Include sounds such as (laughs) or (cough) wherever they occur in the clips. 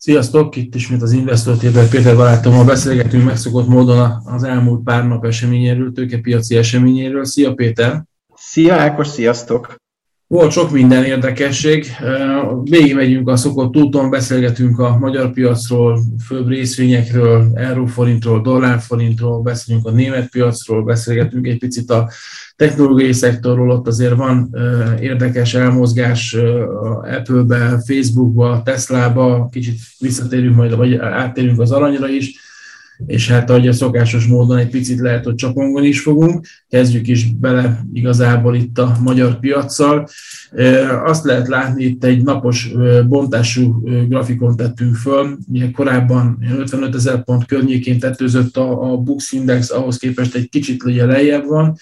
Sziasztok, itt ismét az Investor Tébel Péter barátommal beszélgetünk megszokott módon az elmúlt pár nap eseményéről, tőkepiaci eseményéről. Szia Péter! Szia Ákos, sziasztok! Volt sok minden érdekesség. megyünk a szokott úton, beszélgetünk a magyar piacról, főbb részvényekről, euróforintról, dollárforintról, beszélünk a német piacról, beszélgetünk egy picit a technológiai szektorról, ott azért van érdekes elmozgás Apple-be, Facebook-ba, Tesla-ba, kicsit visszatérünk majd, vagy áttérünk az aranyra is és hát ahogy a szokásos módon egy picit lehet, hogy csapongon is fogunk. Kezdjük is bele igazából itt a magyar piaccal. Azt lehet látni, itt egy napos bontású grafikon tettünk föl. Ugye korábban 55 ezer pont környékén tetőzött a, a Bux Index, ahhoz képest egy kicsit ugye lejjebb van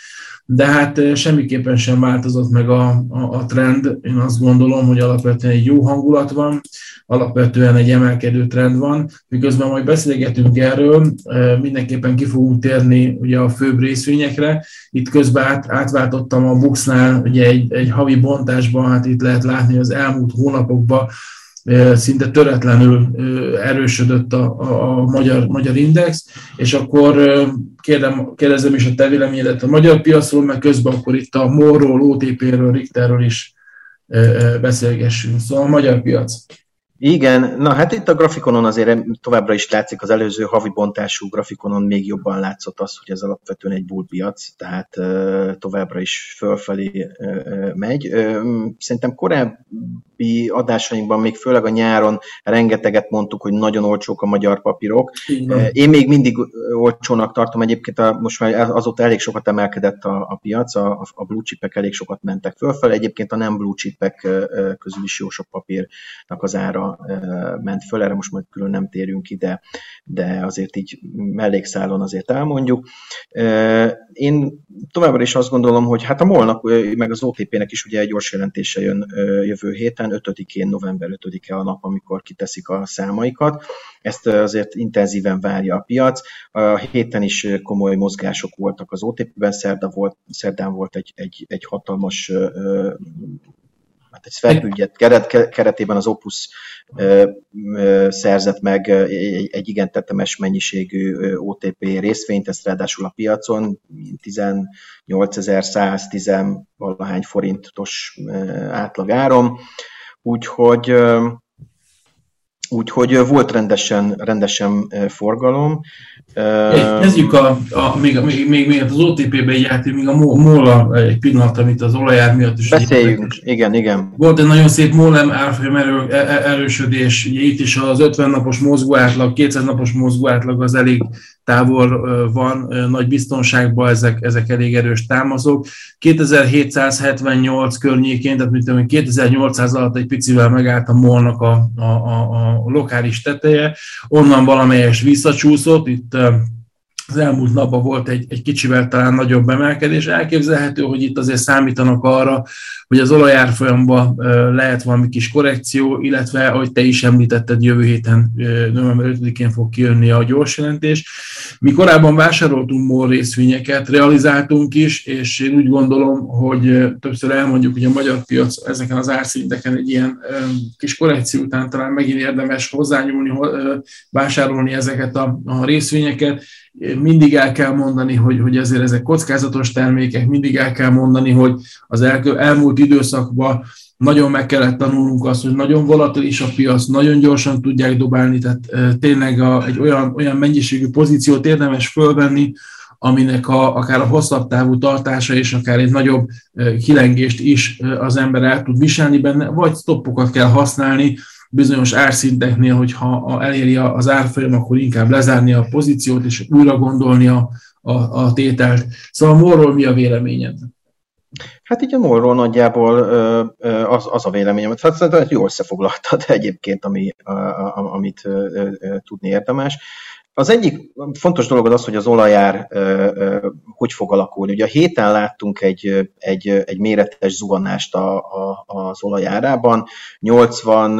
de hát semmiképpen sem változott meg a, a, a trend. Én azt gondolom, hogy alapvetően egy jó hangulat van, alapvetően egy emelkedő trend van, miközben majd beszélgetünk erről, mindenképpen ki fogunk térni ugye a főbb részvényekre. Itt közben át, átváltottam a Buxnál ugye egy, egy havi bontásban, hát itt lehet látni az elmúlt hónapokban szinte töretlenül erősödött a, a, a magyar, magyar index, és akkor kérdem, kérdezem is a te véleményedet a magyar piacról, meg közben akkor itt a MOL-ról, OTP-ről, Richterről is beszélgessünk. Szóval a magyar piac. Igen, na hát itt a grafikonon azért továbbra is látszik, az előző havi bontású grafikonon még jobban látszott az, hogy ez alapvetően egy bullpiac, tehát továbbra is fölfelé megy. Szerintem korábbi adásainkban, még főleg a nyáron rengeteget mondtuk, hogy nagyon olcsók a magyar papírok. Igen. Én még mindig olcsónak tartom, egyébként a, most már azóta elég sokat emelkedett a, a piac, a, a blue chipek elég sokat mentek fölfelé, egyébként a nem blue chipek közül is jó sok papírnak az ára ment föl, erre most majd külön nem térünk ide, de azért így mellékszálon azért elmondjuk. Én továbbra is azt gondolom, hogy hát a molnak, meg az OTP-nek is ugye egy gyors jelentése jön jövő héten, 5-én, november 5-e a nap, amikor kiteszik a számaikat. Ezt azért intenzíven várja a piac. A héten is komoly mozgások voltak az OTP-ben, szerda volt, szerdán volt egy, egy, egy hatalmas hát egy keret, keretében az Opus szerzett meg egy igen tetemes mennyiségű OTP részvényt, ezt ráadásul a piacon 18.110 valahány forintos átlagáron, úgyhogy Úgyhogy volt rendesen, rendesen forgalom. Kezdjük a, a még, még, még, még az OTP-be egy még a MOL egy pillanat, amit az olajár miatt is. Beszéljünk, igen, igen. Volt egy nagyon szép MOL árfolyam erő, e- e- erősödés, ugye itt is az 50 napos mozgó átlag, 200 napos mozgó átlag az elég távol van, nagy biztonságban ezek, ezek elég erős támaszok. 2778 környékén, tehát mint tudom, 2800 alatt egy picivel megállt a molnak a, a, a, a lokális teteje, onnan valamelyes visszacsúszott, itt az elmúlt napban volt egy, egy kicsivel talán nagyobb emelkedés. Elképzelhető, hogy itt azért számítanak arra, hogy az olajárfolyamban lehet valami kis korrekció, illetve, ahogy te is említetted, jövő héten, november 5-én fog kijönni a gyors jelentés. Mi korábban vásároltunk MOL részvényeket, realizáltunk is, és én úgy gondolom, hogy többször elmondjuk, hogy a magyar piac ezeken az árszinteken egy ilyen kis korrekció után talán megint érdemes hozzányúlni, vásárolni ezeket a, a részvényeket, mindig el kell mondani, hogy, hogy ezért ezek kockázatos termékek, mindig el kell mondani, hogy az el, elmúlt időszakban nagyon meg kellett tanulnunk azt, hogy nagyon volatilis a piac, nagyon gyorsan tudják dobálni, tehát tényleg a, egy olyan, olyan mennyiségű pozíciót érdemes fölvenni, aminek a, akár a hosszabb távú tartása és akár egy nagyobb kilengést is az ember el tud viselni benne, vagy stoppokat kell használni, bizonyos árszinteknél, hogyha eléri az árfolyam, akkor inkább lezárni a pozíciót, és újra gondolni a, a, a tételt. Szóval morról mi a véleményed? Hát így a morról nagyjából az, az a véleményem, hát szerintem jól összefoglaltad egyébként, ami, amit tudni érdemes. Az egyik fontos dolog az hogy az olajár hogy fog alakulni. Ugye a héten láttunk egy, egy, egy méretes zuhanást a, a, az olajárában, 80,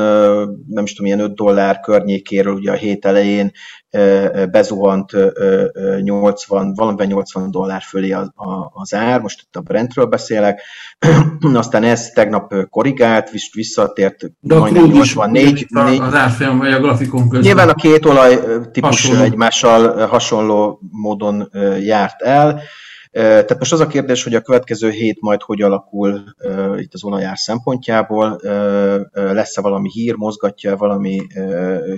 nem is tudom, ilyen 5 dollár környékéről ugye a hét elején bezuhant 80, valamiben 80 dollár fölé az ár, most itt a Brentről beszélek, (clears throat) aztán ez tegnap korrigált, visszatért De majdnem 84. Az árfolyam vagy a grafikon közben. Nyilván a két olaj típus hasonló. egymással hasonló módon járt el. Tehát most az a kérdés, hogy a következő hét majd hogy alakul itt az olajár szempontjából, lesz-e valami hír, mozgatja valami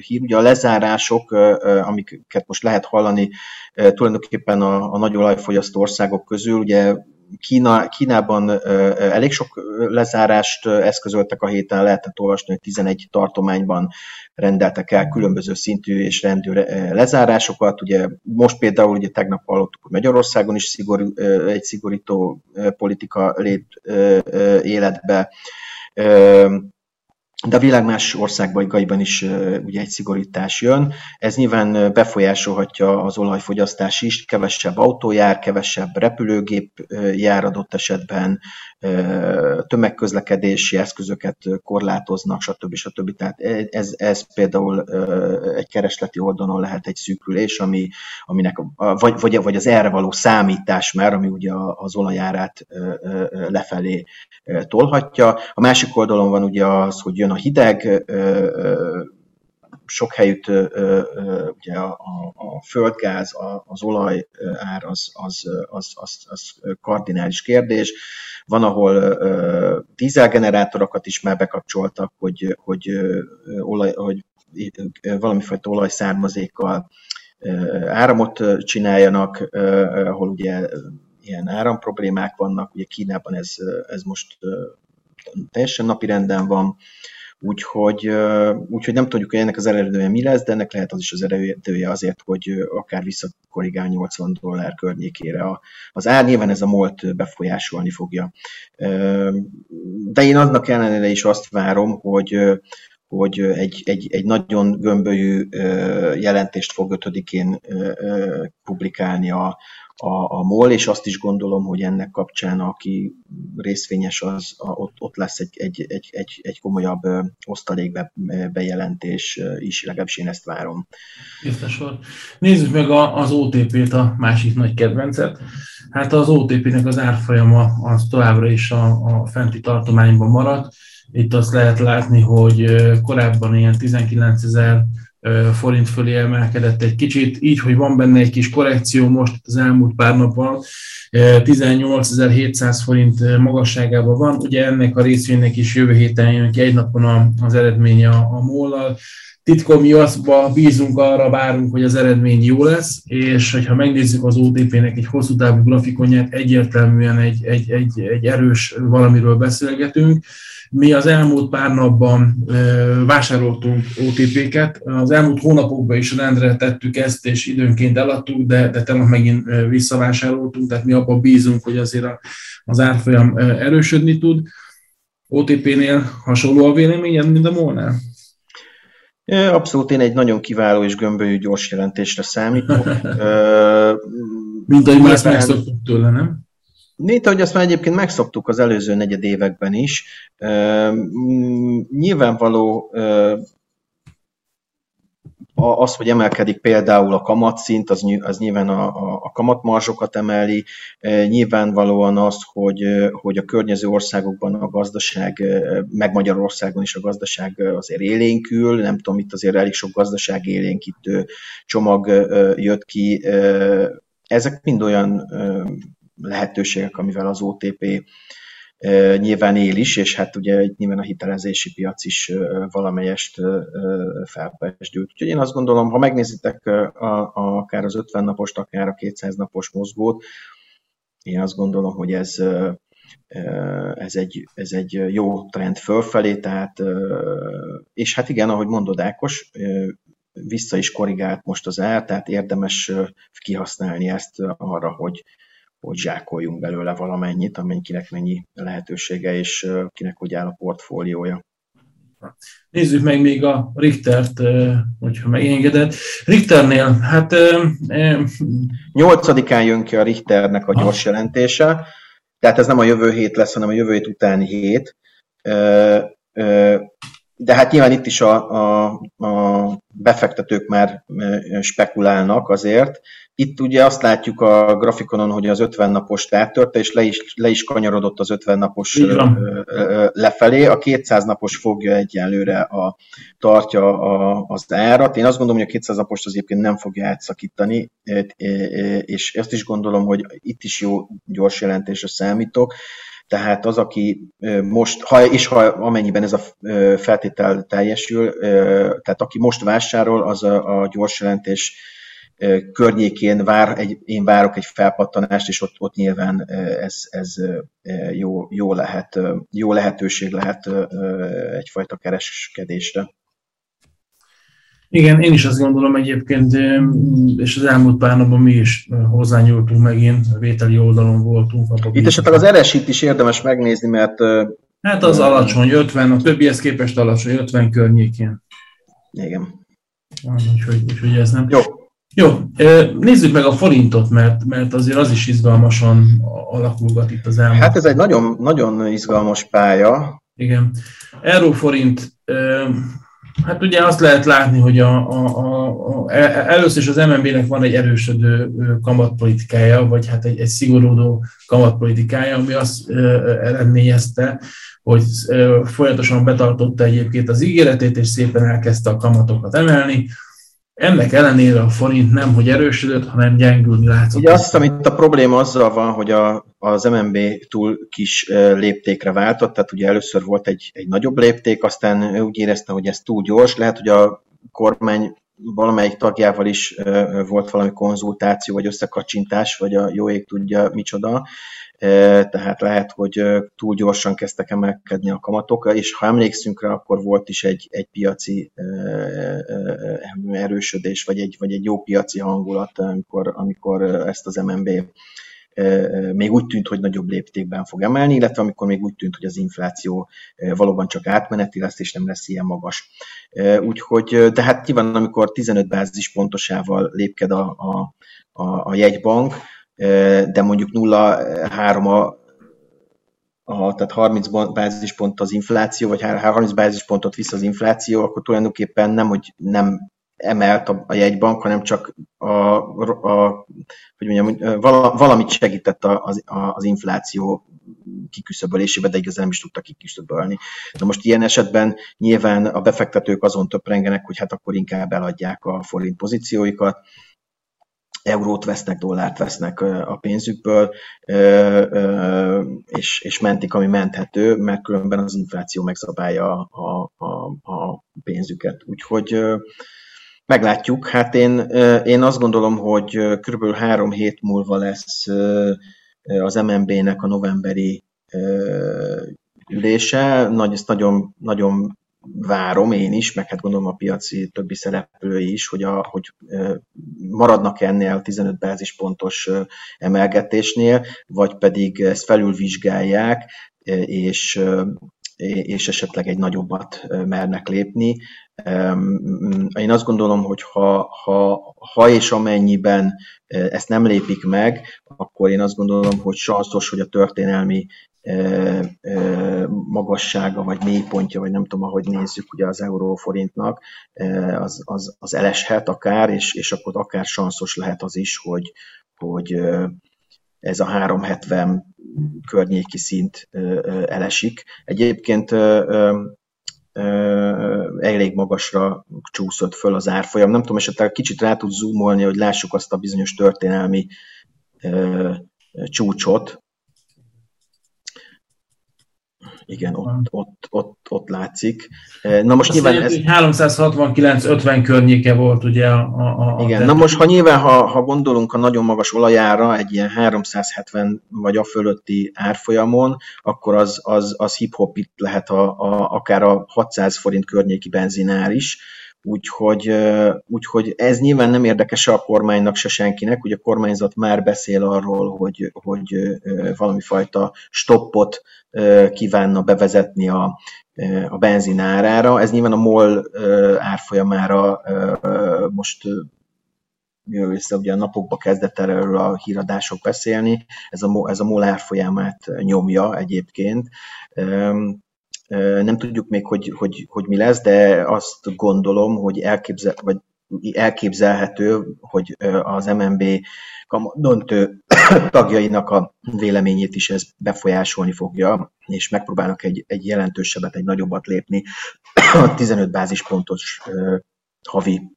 hír. Ugye a lezárások, amiket most lehet hallani tulajdonképpen a, a nagy olajfogyasztó országok közül, ugye Kína, Kínában elég sok lezárást eszközöltek a héten, lehetett olvasni, hogy 11 tartományban rendeltek el különböző szintű és rendű lezárásokat. Ugye most például ugye tegnap hallottuk, hogy Magyarországon is szigorú, egy szigorító politika lép életbe de a világ más országban is ugye egy szigorítás jön. Ez nyilván befolyásolhatja az olajfogyasztás is, kevesebb autó jár, kevesebb repülőgép jár adott esetben, tömegközlekedési eszközöket korlátoznak, stb. stb. Tehát ez, ez például egy keresleti oldalon lehet egy szűkülés, ami, aminek, vagy, vagy, vagy az erre való számítás már, ami ugye az olajárát lefelé tolhatja. A másik oldalon van ugye az, hogy jön a hideg, sok helyütt ugye a, a, földgáz, a, az olaj ár az, az, az, az, az kardinális kérdés. Van, ahol dízelgenerátorokat is már bekapcsoltak, hogy, hogy, olaj, hogy valamifajta olajszármazékkal áramot csináljanak, ahol ugye ilyen áramproblémák vannak, ugye Kínában ez, ez most teljesen napi renden van, Úgyhogy, úgyhogy nem tudjuk, hogy ennek az eredője mi lesz, de ennek lehet az is az eredője azért, hogy akár visszakorrigál 80 dollár környékére. Az ár nyilván ez a molt befolyásolni fogja. De én annak ellenére is azt várom, hogy hogy egy, egy, egy nagyon gömbölyű jelentést fog ötödikén publikálni a, a, a MOL, és azt is gondolom, hogy ennek kapcsán, aki részvényes, az a, ott, ott lesz egy, egy, egy, egy, egy komolyabb osztalék bejelentés is, legalábbis én ezt várom. Biztos Nézzük meg a, az OTP-t, a másik nagy kedvencet. Hát az OTP-nek az árfolyama az továbbra is a, a fenti tartományban maradt. Itt azt lehet látni, hogy korábban ilyen 19 ezer forint fölé emelkedett egy kicsit, így, hogy van benne egy kis korrekció most az elmúlt pár napban, 18.700 forint magasságában van, ugye ennek a részvénynek is jövő héten jön ki egy napon az eredménye a mollal, titkom mi azba bízunk, arra várunk, hogy az eredmény jó lesz, és hogyha megnézzük az OTP-nek egy hosszú távú grafikonját, egyértelműen egy, egy, egy, egy erős valamiről beszélgetünk, mi az elmúlt pár napban vásároltunk OTP-ket, az elmúlt hónapokban is rendre tettük ezt, és időnként eladtuk, de, de tegnap megint visszavásároltunk, tehát mi abban bízunk, hogy azért az árfolyam erősödni tud. OTP-nél hasonló a véleményed, mint a MOL-nál? Abszolút én egy nagyon kiváló és gömbölyű gyors jelentésre számítok. (laughs) mint ahogy már ezt megszoktuk tőle, nem? Mint ahogy azt már egyébként megszoktuk az előző negyed években is, nyilvánvaló az, hogy emelkedik például a kamatszint, az, az nyilván a, a, a kamatmarzsokat emeli, nyilvánvalóan az, hogy, hogy a környező országokban a gazdaság, meg Magyarországon is a gazdaság azért élénkül, nem tudom, itt azért elég sok gazdaság élénkítő csomag jött ki, ezek mind olyan lehetőségek, amivel az OTP nyilván él is, és hát ugye nyilván a hitelezési piac is valamelyest felpesdült. Úgyhogy én azt gondolom, ha megnézitek a, a, akár az 50 napost, akár a 200 napos mozgót, én azt gondolom, hogy ez, ez egy, ez egy jó trend fölfelé, tehát, és hát igen, ahogy mondod Ákos, vissza is korrigált most az ár, tehát érdemes kihasználni ezt arra, hogy, hogy zsákoljunk belőle valamennyit, amennyikinek mennyi lehetősége, és kinek hogy áll a portfóliója. Nézzük meg még a Richtert, hogyha megengedett. Richternél, hát... Nyolcadikán jön ki a Richternek a gyors jelentése, tehát ez nem a jövő hét lesz, hanem a jövő hét utáni hét. De hát nyilván itt is a, a, a befektetők már spekulálnak azért. Itt ugye azt látjuk a grafikonon, hogy az 50 napos áttörte, és le is, le is kanyarodott az 50 napos lefelé. A 200 napos fogja egyelőre a, tartja a, az árat. Én azt gondolom, hogy a 200 napos az egyébként nem fogja átszakítani, és ezt is gondolom, hogy itt is jó gyors jelentésre számítok. Tehát az, aki most, ha, és ha amennyiben ez a feltétel teljesül, tehát aki most vásárol, az a, a gyors jelentés környékén vár, egy, én várok egy felpattanást, és ott, ott nyilván ez, ez jó, jó, lehet, jó lehetőség lehet egyfajta kereskedésre. Igen, én is azt gondolom egyébként, és az elmúlt pár napban mi is hozzányúltunk megint, a vételi oldalon voltunk. Itt esetleg az RSI-t is érdemes megnézni, mert... Hát az alacsony, 50, a többihez képest alacsony, 50 környékén. Igen. Úgyhogy, úgyhogy ez nem. Jó. Jó, nézzük meg a forintot, mert, mert azért az is izgalmasan alakulgat itt az elmúlt. Hát ez egy nagyon, nagyon izgalmas pálya. Igen. Euróforint Hát ugye azt lehet látni, hogy a, a, a, a, először is az MNB-nek van egy erősödő kamatpolitikája, vagy hát egy, egy szigorodó kamatpolitikája, ami azt eredményezte, hogy folyamatosan betartotta egyébként az ígéretét, és szépen elkezdte a kamatokat emelni. Ennek ellenére a forint nem, hogy erősödött, hanem gyengülni látszott. Ugye azt hiszem, itt a probléma azzal van, hogy a, az MNB túl kis léptékre váltott, tehát ugye először volt egy, egy nagyobb lépték, aztán ő úgy érezte, hogy ez túl gyors, lehet, hogy a kormány valamelyik tagjával is volt valami konzultáció, vagy összekacsintás, vagy a jó ég tudja micsoda, tehát lehet, hogy túl gyorsan kezdtek emelkedni a kamatok, és ha emlékszünk rá, akkor volt is egy, egy piaci erősödés, vagy egy, vagy egy jó piaci hangulat, amikor, amikor ezt az MNB még úgy tűnt, hogy nagyobb léptékben fog emelni, illetve amikor még úgy tűnt, hogy az infláció valóban csak átmeneti lesz, és nem lesz ilyen magas. Úgyhogy, de hát nyilván, amikor 15 bázis pontosával lépked a, a, a, a jegybank, de mondjuk 0,3 a a, tehát 30 bázispont az infláció, vagy 30 bázispontot visz az infláció, akkor tulajdonképpen nem, hogy nem emelt a, a jegybank, hanem csak a, a, hogy mondjam, valamit segített az, az infláció kiküszöbölésébe, de igazán nem is tudta kiküszöbölni. Na most ilyen esetben nyilván a befektetők azon töprengenek, hogy hát akkor inkább eladják a forint pozícióikat, eurót vesznek, dollárt vesznek a pénzükből, és, és mentik, ami menthető, mert különben az infláció megszabálja a, a, a pénzüket. Úgyhogy meglátjuk. Hát én, én azt gondolom, hogy kb. három hét múlva lesz az MNB-nek a novemberi ülése. Nagy, ezt nagyon, nagyon várom én is, meg hát gondolom a piaci többi szereplői is, hogy, a, hogy maradnak ennél 15 bázispontos emelgetésnél, vagy pedig ezt felülvizsgálják, és, és esetleg egy nagyobbat mernek lépni. Én azt gondolom, hogy ha, ha, ha és amennyiben ezt nem lépik meg, akkor én azt gondolom, hogy sanszos, hogy a történelmi magassága, vagy mélypontja, vagy nem tudom, ahogy nézzük ugye az euróforintnak, az, az, az eleshet akár, és, és akkor akár sanszos lehet az is, hogy, hogy ez a 370 környéki szint elesik. Egyébként elég magasra csúszott föl az árfolyam. Nem tudom, esetleg kicsit rá tud zoomolni, hogy lássuk azt a bizonyos történelmi csúcsot, igen, ott, ott, ott, ott látszik. Eh, na most Azt nyilván ez... 369-50 környéke volt ugye a, a, a Igen, na most ha nyilván, ha, ha gondolunk a nagyon magas olajára, egy ilyen 370 vagy a fölötti árfolyamon, akkor az, az, az hip-hop itt lehet a, a, akár a 600 forint környéki benzinár is, Úgyhogy, úgyhogy ez nyilván nem érdekes a kormánynak, se senkinek. Ugye a kormányzat már beszél arról, hogy, hogy valami fajta stoppot kívánna bevezetni a, a benzin árára. Ez nyilván a MOL árfolyamára most jövő össze, ugye a napokba kezdett erről a híradások beszélni, ez a, ez a MOL árfolyamát nyomja egyébként Nem tudjuk még, hogy, hogy, hogy mi lesz, de azt gondolom, hogy elképzel, vagy elképzelhető, hogy az MNB döntő (coughs) tagjainak a véleményét is ez befolyásolni fogja, és megpróbálnak egy, egy jelentősebbet, egy nagyobbat lépni a (coughs) 15 bázispontos havi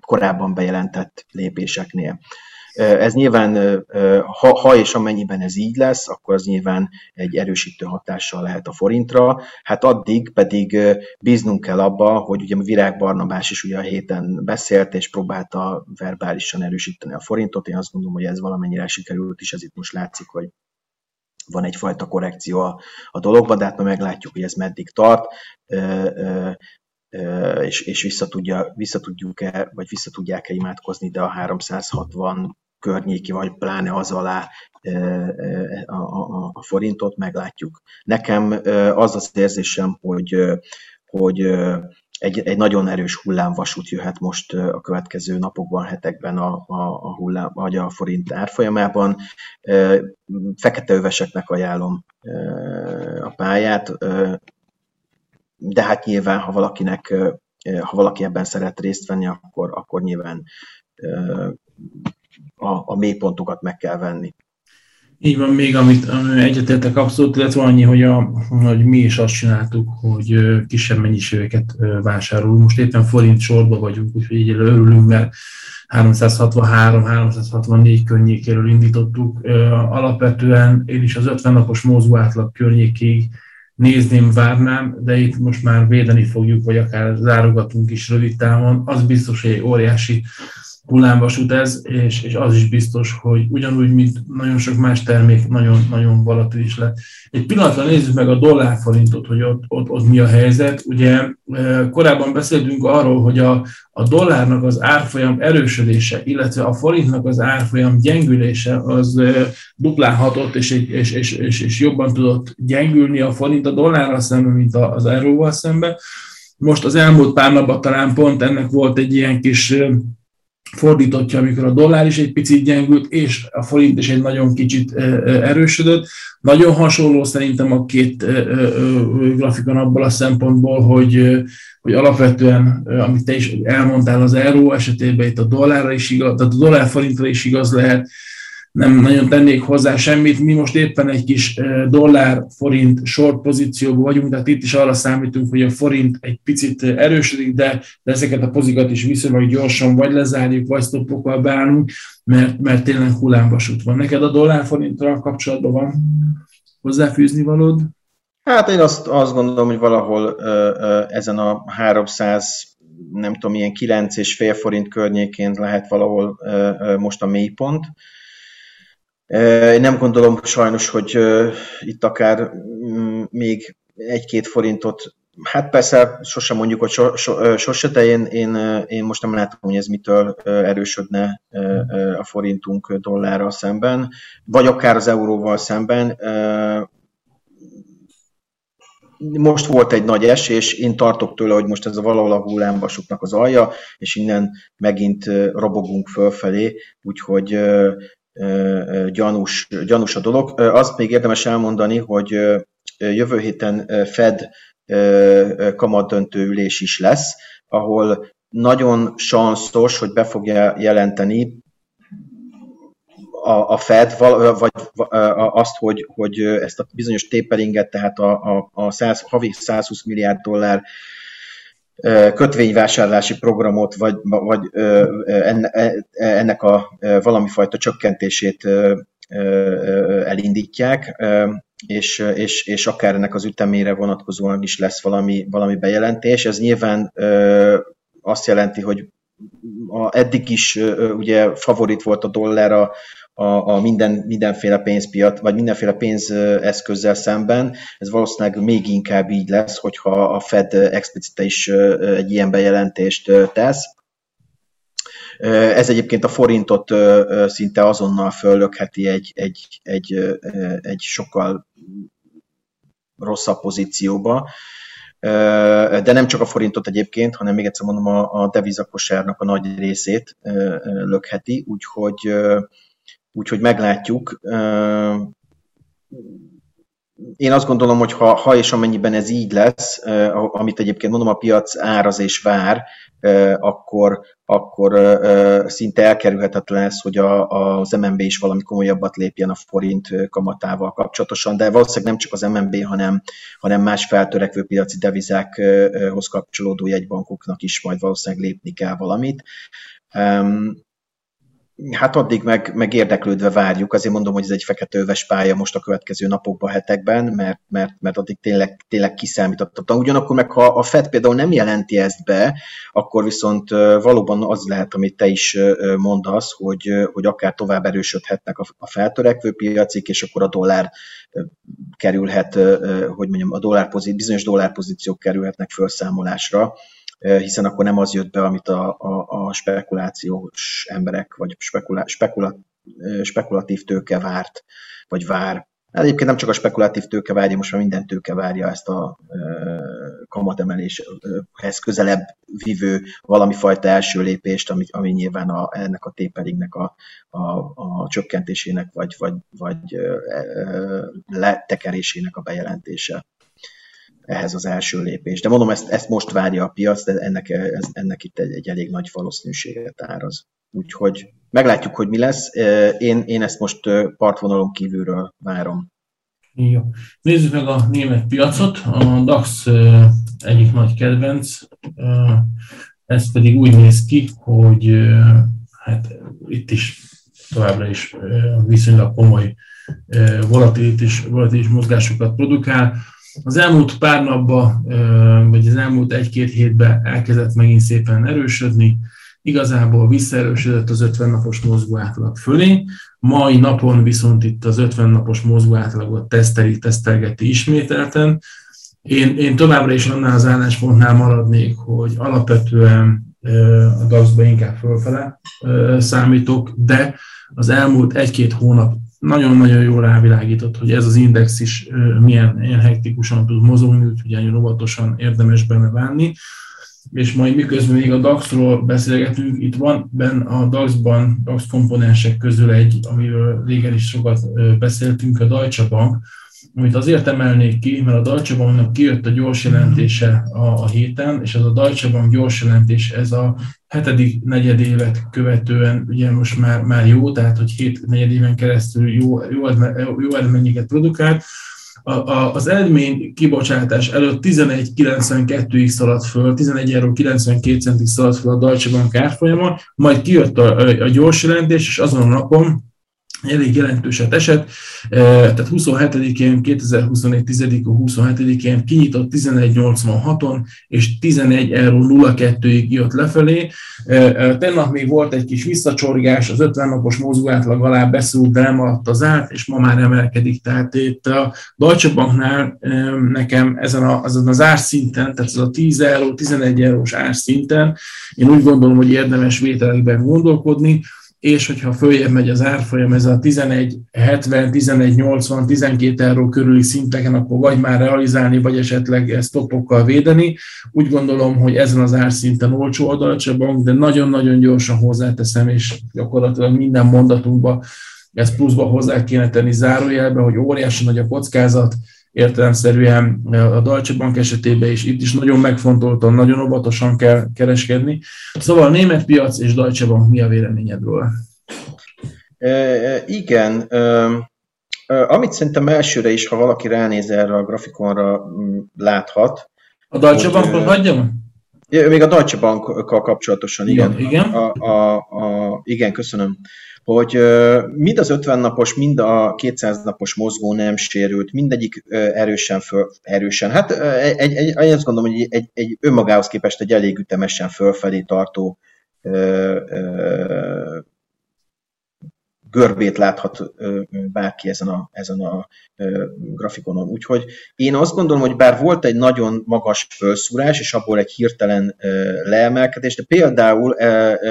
korábban bejelentett lépéseknél. Ez nyilván, ha, ha és amennyiben ez így lesz, akkor az nyilván egy erősítő hatással lehet a forintra. Hát addig pedig bíznunk kell abba, hogy ugye Virág Barnabás is ugye a héten beszélt, és próbálta verbálisan erősíteni a forintot. Én azt gondolom, hogy ez valamennyire sikerült is, ez itt most látszik, hogy van egyfajta korrekció a, a dologban, de hát majd meglátjuk, hogy ez meddig tart és, és vissza, tudja, vissza tudjuk-e, vagy vissza tudják-e imádkozni, de a 360 környéki, vagy pláne az alá a, a, a forintot meglátjuk. Nekem az az érzésem, hogy, hogy egy, egy nagyon erős hullámvasút jöhet most a következő napokban, hetekben a, a, a, hullám, vagy a forint árfolyamában. Fekete öveseknek ajánlom a pályát, de hát nyilván, ha valakinek, ha valaki ebben szeret részt venni, akkor, akkor nyilván a, a mélypontokat meg kell venni. Így van, még amit egyetértek abszolút, illetve annyi, hogy, a, hogy mi is azt csináltuk, hogy kisebb mennyiségeket vásárolunk. Most éppen forint sorba vagyunk, úgyhogy így örülünk, mert 363-364 környékéről indítottuk. Alapvetően én is az 50 napos mozgó átlag környékéig nézném, várnám, de itt most már védeni fogjuk, vagy akár zárogatunk is rövid távon. Az biztos, hogy egy óriási hullámvasút ez, és, és az is biztos, hogy ugyanúgy, mint nagyon sok más termék, nagyon-nagyon volatilis lett. Egy pillanatra nézzük meg a dollárforintot, hogy ott, ott, ott mi a helyzet. Ugye korábban beszéltünk arról, hogy a, a dollárnak az árfolyam erősödése, illetve a forintnak az árfolyam gyengülése az duplán hatott, és, és, és, és, és jobban tudott gyengülni a forint a dollárral szemben, mint az euróval szemben. Most az elmúlt pár napban talán pont ennek volt egy ilyen kis fordítottja, amikor a dollár is egy picit gyengült, és a forint is egy nagyon kicsit erősödött. Nagyon hasonló szerintem a két grafikon abból a szempontból, hogy, hogy alapvetően, amit te is elmondtál az euró esetében, itt a dollárra is igaz, tehát a dollár forintra is igaz lehet, nem nagyon tennék hozzá semmit. Mi most éppen egy kis dollár-forint short pozícióban vagyunk, tehát itt is arra számítunk, hogy a forint egy picit erősödik, de, de ezeket a pozikat is viszonylag gyorsan vagy lezárjuk, vagy stoppokkal beállunk, mert, mert tényleg hullámvasút van. Neked a dollár-forintra kapcsolatban van hozzáfűzni valód? Hát én azt, azt gondolom, hogy valahol ö, ö, ezen a 300 nem tudom, ilyen 9 és fél forint környékén lehet valahol ö, ö, most a mélypont. Én nem gondolom sajnos, hogy itt akár mm, még egy-két forintot, hát persze sosem mondjuk, hogy so, so, sose, de én, én, én most nem látom, hogy ez mitől erősödne a forintunk dollárral szemben, vagy akár az euróval szemben. Most volt egy nagy esés, én tartok tőle, hogy most ez a valahol a hullámvasuknak az alja, és innen megint robogunk fölfelé, úgyhogy gyanús, gyanús a dolog. Azt még érdemes elmondani, hogy jövő héten Fed kamatdöntő ülés is lesz, ahol nagyon sanszos, hogy be fogja jelenteni a, a Fed, vagy azt, hogy, hogy ezt a bizonyos taperinget, tehát a, a, a 100, havi 120 milliárd dollár kötvényvásárlási programot, vagy, vagy e, ennek a valami fajta csökkentését elindítják, és, és, és akár ennek az ütemére vonatkozóan is lesz valami, valami bejelentés. Ez nyilván azt jelenti, hogy a, eddig is ugye favorit volt a dollár a, a, a minden, mindenféle pénzpiac, vagy mindenféle pénzeszközzel szemben. Ez valószínűleg még inkább így lesz, hogyha a Fed explicite is egy ilyen bejelentést tesz. Ez egyébként a forintot szinte azonnal föllökheti egy, egy, egy, egy sokkal rosszabb pozícióba. De nem csak a forintot egyébként, hanem még egyszer mondom, a, a devizakosárnak a nagy részét lökheti, úgyhogy úgyhogy meglátjuk. én azt gondolom, hogy ha, ha és amennyiben ez így lesz, amit egyébként mondom, a piac áraz és vár, akkor, akkor szinte elkerülhetetlen ez, hogy a, az MNB is valami komolyabbat lépjen a forint kamatával kapcsolatosan, de valószínűleg nem csak az MNB, hanem, hanem más feltörekvő piaci devizákhoz kapcsolódó jegybankoknak is majd valószínűleg lépni kell valamit. Hát addig meg, meg érdeklődve várjuk, azért mondom, hogy ez egy feketőves pálya most a következő napokban, hetekben, mert, mert, mert addig tényleg, tényleg kiszámítottam. Ugyanakkor meg ha a FED például nem jelenti ezt be, akkor viszont valóban az lehet, amit te is mondasz, hogy, hogy akár tovább erősödhetnek a feltörekvő piacik, és akkor a dollár kerülhet, hogy mondjam, a dollár bizonyos dollárpozíciók kerülhetnek felszámolásra hiszen akkor nem az jött be, amit a, a, a spekulációs emberek, vagy spekula, spekula, spekulatív tőke várt, vagy vár. Hát egyébként nem csak a spekulatív tőke várja, most már minden tőke várja ezt a kamatemeléshez közelebb vívő valami fajta első lépést, ami, ami nyilván a, ennek a taperingnek a, a, a csökkentésének, vagy, vagy, vagy letekerésének a bejelentése ehhez az első lépés. De mondom, ezt, ezt most várja a piac, de ennek, ez, ennek itt egy, egy elég nagy valószínűséget áraz. Úgyhogy meglátjuk, hogy mi lesz. Én, én ezt most partvonalon kívülről várom. Jó. Nézzük meg a német piacot. A DAX egyik nagy kedvenc. Ez pedig úgy néz ki, hogy hát itt is továbbra is viszonylag komoly volatilitis, volatilitis mozgásokat produkál. Az elmúlt pár napban, vagy az elmúlt egy-két hétben elkezdett megint szépen erősödni, igazából visszaerősödött az 50 napos mozgó átlag fölé, mai napon viszont itt az 50 napos mozgó átlagot teszteli, tesztelgeti ismételten. Én, én továbbra is annál az álláspontnál maradnék, hogy alapvetően a dax inkább fölfele számítok, de az elmúlt egy-két hónap nagyon-nagyon jól rávilágított, hogy ez az index is milyen ilyen hektikusan tud mozogni, úgyhogy nagyon óvatosan érdemes benne bánni. És majd miközben még a DAX-ról beszélgetünk, itt van benne a DAX-ban, DAX komponensek közül egy, amiről régen is sokat beszéltünk, a Deutsche Bank, amit azért emelnék ki, mert a Deutsche Banknak kijött a gyors jelentése a, a héten, és az a Deutsche Bank gyors jelentés, ez a hetedik negyedévet követően ugye most már, már jó, tehát hogy hét negyedéven keresztül jó, jó, jó eredményeket produkált. A, a, az eredmény kibocsátás előtt 11,92-ig szaladt föl, 11,92 centig szaladt föl a Deutsche Bank árfolyama, majd kijött a, a gyors jelentés, és azon a napon elég jelentőset esett, tehát 27-én, 2021 10 27-én kinyitott 11,86-on, és 11 euró 02-ig jött lefelé. Tennap még volt egy kis visszacsorgás, az 50 napos mozgóátlag alá beszúrt, de nem alatt az át, és ma már emelkedik. Tehát itt a Deutsche Banknál nekem ezen, a, ezen az árszinten, tehát ez a 10 euró, 11 eurós árszinten, én úgy gondolom, hogy érdemes vételekben gondolkodni, és hogyha följebb megy az árfolyam, ez a 11,70, 11,80, 12 euró körüli szinteken, akkor vagy már realizálni, vagy esetleg stopokkal védeni. Úgy gondolom, hogy ezen az árszinten olcsó a Deutsche Bank, de nagyon-nagyon gyorsan hozzáteszem, és gyakorlatilag minden mondatunkba ezt pluszba hozzá kéne tenni zárójelbe, hogy óriási nagy a kockázat, értelemszerűen a Deutsche Bank esetében is itt is nagyon megfontoltan, nagyon óvatosan kell kereskedni. Szóval a német piac és Deutsche Bank mi a véleményedről? E, igen, amit szerintem elsőre is, ha valaki ránéz erre a grafikonra, láthat. A Deutsche Bankot hagyjam? Még a Deutsche Bankkal kapcsolatosan, igen. igen. igen. A, a, a, igen, köszönöm hogy mind az 50 napos, mind a 200 napos mozgó nem sérült, mindegyik erősen, föl, erősen. Hát egy, egy, egy, azt gondolom, hogy egy, egy önmagához képest egy elég ütemesen fölfelé tartó görbét láthat bárki ezen a, ezen a grafikonon. Úgyhogy én azt gondolom, hogy bár volt egy nagyon magas felszúrás, és abból egy hirtelen leemelkedés, de például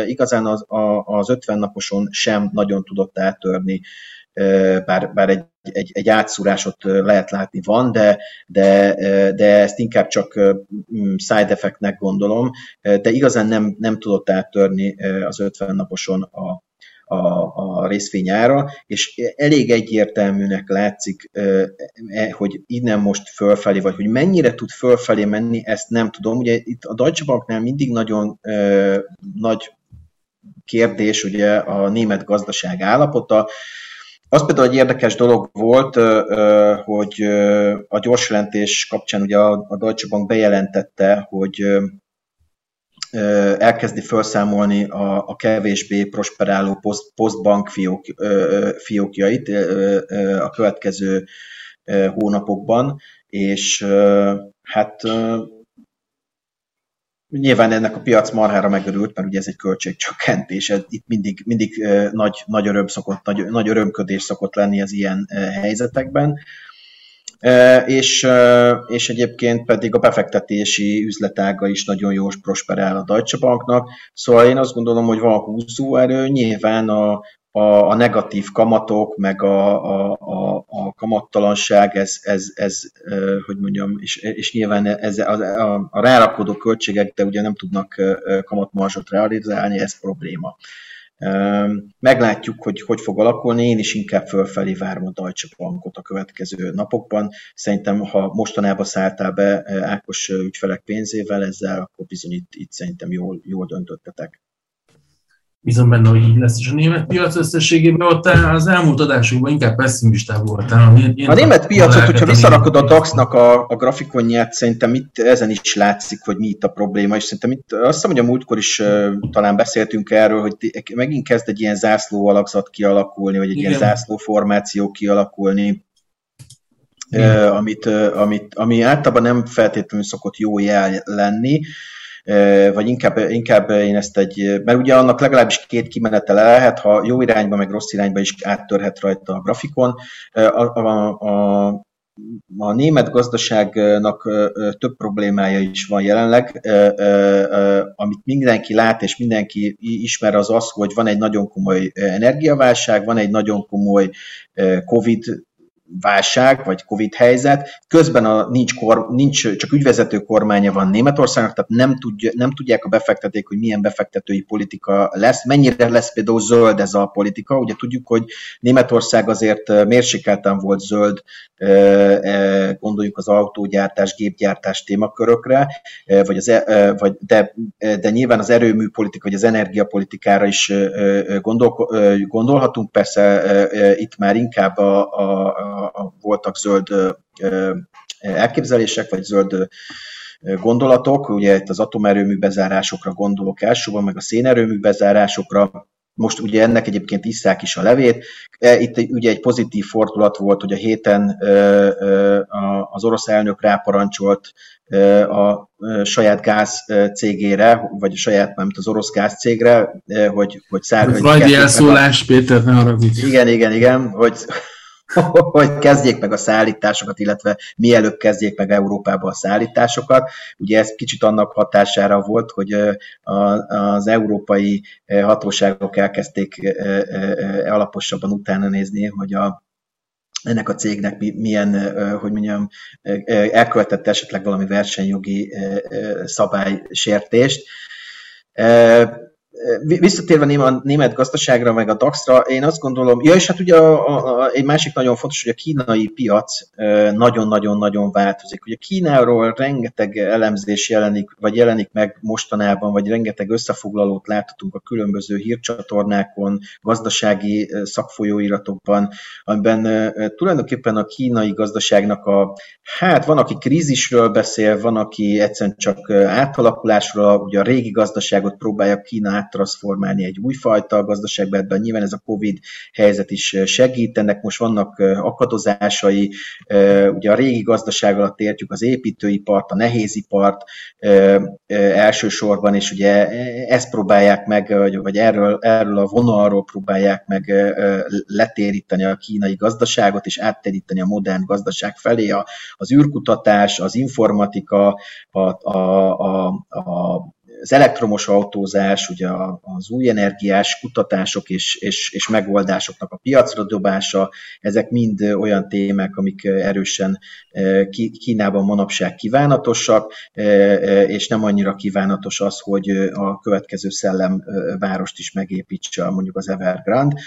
igazán az, az 50 naposon sem nagyon tudott áttörni bár, bár egy, egy, egy átszúrásot lehet látni van, de, de, de ezt inkább csak side effectnek gondolom, de igazán nem, nem tudott áttörni az 50 naposon a, a, a részvényára, és elég egyértelműnek látszik, e, hogy innen most fölfelé, vagy hogy mennyire tud fölfelé menni, ezt nem tudom. Ugye itt a Deutsche Banknál mindig nagyon nagy kérdés ugye a német gazdaság állapota, az például egy érdekes dolog volt, hogy a gyorsjelentés kapcsán ugye a Deutsche Bank bejelentette, hogy elkezdi felszámolni a, a kevésbé prosperáló post, postbank fiók, fiókjait a következő hónapokban, és hát Nyilván ennek a piac marhára megörült, mert ugye ez egy költségcsökkentés, itt mindig, mindig nagy, nagy öröm szokott, nagy, nagy örömködés szokott lenni az ilyen helyzetekben. És, és egyébként pedig a befektetési üzletága is nagyon jól prosperál a Deutsche Banknak. Szóval én azt gondolom, hogy van húzóerő, nyilván a, a, a negatív kamatok, meg a, a, a, a kamattalanság, ez, ez, ez hogy mondjam, és, és nyilván ez, a, a, a rárakodó költségek, de ugye nem tudnak kamatmarzsot realizálni, ez probléma. Meglátjuk, hogy hogy fog alakulni, én is inkább fölfelé várom a Deutsche Bankot a következő napokban. Szerintem, ha mostanában szálltál be Ákos ügyfelek pénzével ezzel, akkor bizony itt, itt szerintem jól, jól döntöttetek bízom benne, hogy így lesz. És a német piac összességében ott az elmúlt adásokban inkább pessimistább voltál. A német piacot, hogyha visszarakod a DAX-nak a, a grafikonját, szerintem itt ezen is látszik, hogy mi itt a probléma, és szerintem itt azt hiszem, hogy a múltkor is uh, talán beszéltünk erről, hogy megint kezd egy ilyen zászló alakzat kialakulni, vagy egy Igen. ilyen zászló formáció kialakulni, uh, amit, uh, amit, ami általában nem feltétlenül szokott jó jel lenni, vagy inkább, inkább én ezt egy, mert ugye annak legalábbis két kimenetele lehet, ha jó irányba, meg rossz irányba is áttörhet rajta a grafikon. A, a, a, a német gazdaságnak több problémája is van jelenleg, amit mindenki lát és mindenki ismer az az, hogy van egy nagyon komoly energiaválság, van egy nagyon komoly COVID válság, vagy Covid helyzet, közben a, nincs, kor, nincs csak ügyvezető kormánya van Németországnak, tehát nem, tudja, nem tudják a befektetők, hogy milyen befektetői politika lesz, mennyire lesz például zöld ez a politika. Ugye tudjuk, hogy Németország azért mérsékelten volt zöld, gondoljuk az autógyártás, gépgyártás témakörökre, vagy az, e, vagy de, de nyilván az erőmű politika, vagy az energiapolitikára is gondol, gondolhatunk. Persze itt már inkább a, a a, voltak zöld elképzelések, vagy zöld gondolatok, ugye itt az atomerőmű bezárásokra gondolok elsősorban, meg a szénerőmű bezárásokra, most ugye ennek egyébként isszák is a levét. E, itt ugye egy pozitív fordulat volt, hogy a héten az orosz elnök ráparancsolt a saját gáz cégére, vagy a saját, nem az orosz gáz cégre, hogy, hogy szár... Frajdi elszólás. Péter, ne haragudj. Igen, igen, igen, hogy (laughs) hogy kezdjék meg a szállításokat, illetve mielőbb kezdjék meg Európába a szállításokat. Ugye ez kicsit annak hatására volt, hogy az európai hatóságok elkezdték alaposabban utána nézni, hogy a, ennek a cégnek milyen, hogy mondjam, elkövetett esetleg valami versenyjogi szabálysértést. Visszatérve a német gazdaságra, meg a DAX-ra, én azt gondolom, ja, és hát ugye a, a, a, egy másik nagyon fontos, hogy a kínai piac nagyon-nagyon-nagyon változik. Ugye Kínáról rengeteg elemzés jelenik, vagy jelenik meg mostanában, vagy rengeteg összefoglalót láthatunk a különböző hírcsatornákon, gazdasági szakfolyóiratokban, amiben tulajdonképpen a kínai gazdaságnak a, hát van, aki krízisről beszél, van, aki egyszerűen csak átalakulásról, ugye a régi gazdaságot próbálja Kína áttranszformálni egy újfajta gazdaságba, ebben nyilván ez a Covid helyzet is segít, ennek most vannak akadozásai, ugye a régi gazdaság alatt értjük az építőipart, a nehézipart elsősorban, és ugye ezt próbálják meg, vagy erről, erről a vonalról próbálják meg letéríteni a kínai gazdaságot, és áttéríteni a modern gazdaság felé. Az űrkutatás, az informatika, a, a, a, a az elektromos autózás, ugye az új energiás kutatások és, és, és megoldásoknak a piacra dobása, ezek mind olyan témák, amik erősen Kínában manapság kívánatosak, és nem annyira kívánatos az, hogy a következő szellem várost is megépítse mondjuk az Evergrande,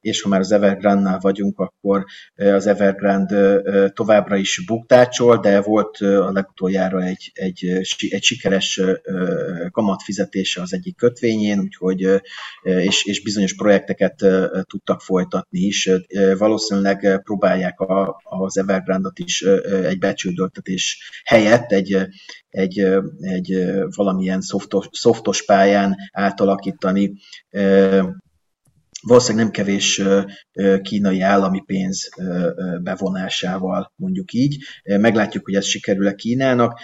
és ha már az Evergrande-nál vagyunk, akkor az Evergrande továbbra is buktácsol, de volt a legutoljára egy, egy, egy sikeres kamatfizetése az egyik kötvényén, úgyhogy, és, és bizonyos projekteket tudtak folytatni is. Valószínűleg próbálják a, az Evergrande-ot is egy becsődöltetés helyett egy, egy, egy valamilyen szoftos, szoftos pályán átalakítani valószínűleg nem kevés kínai állami pénz bevonásával, mondjuk így. Meglátjuk, hogy ez sikerül-e Kínának.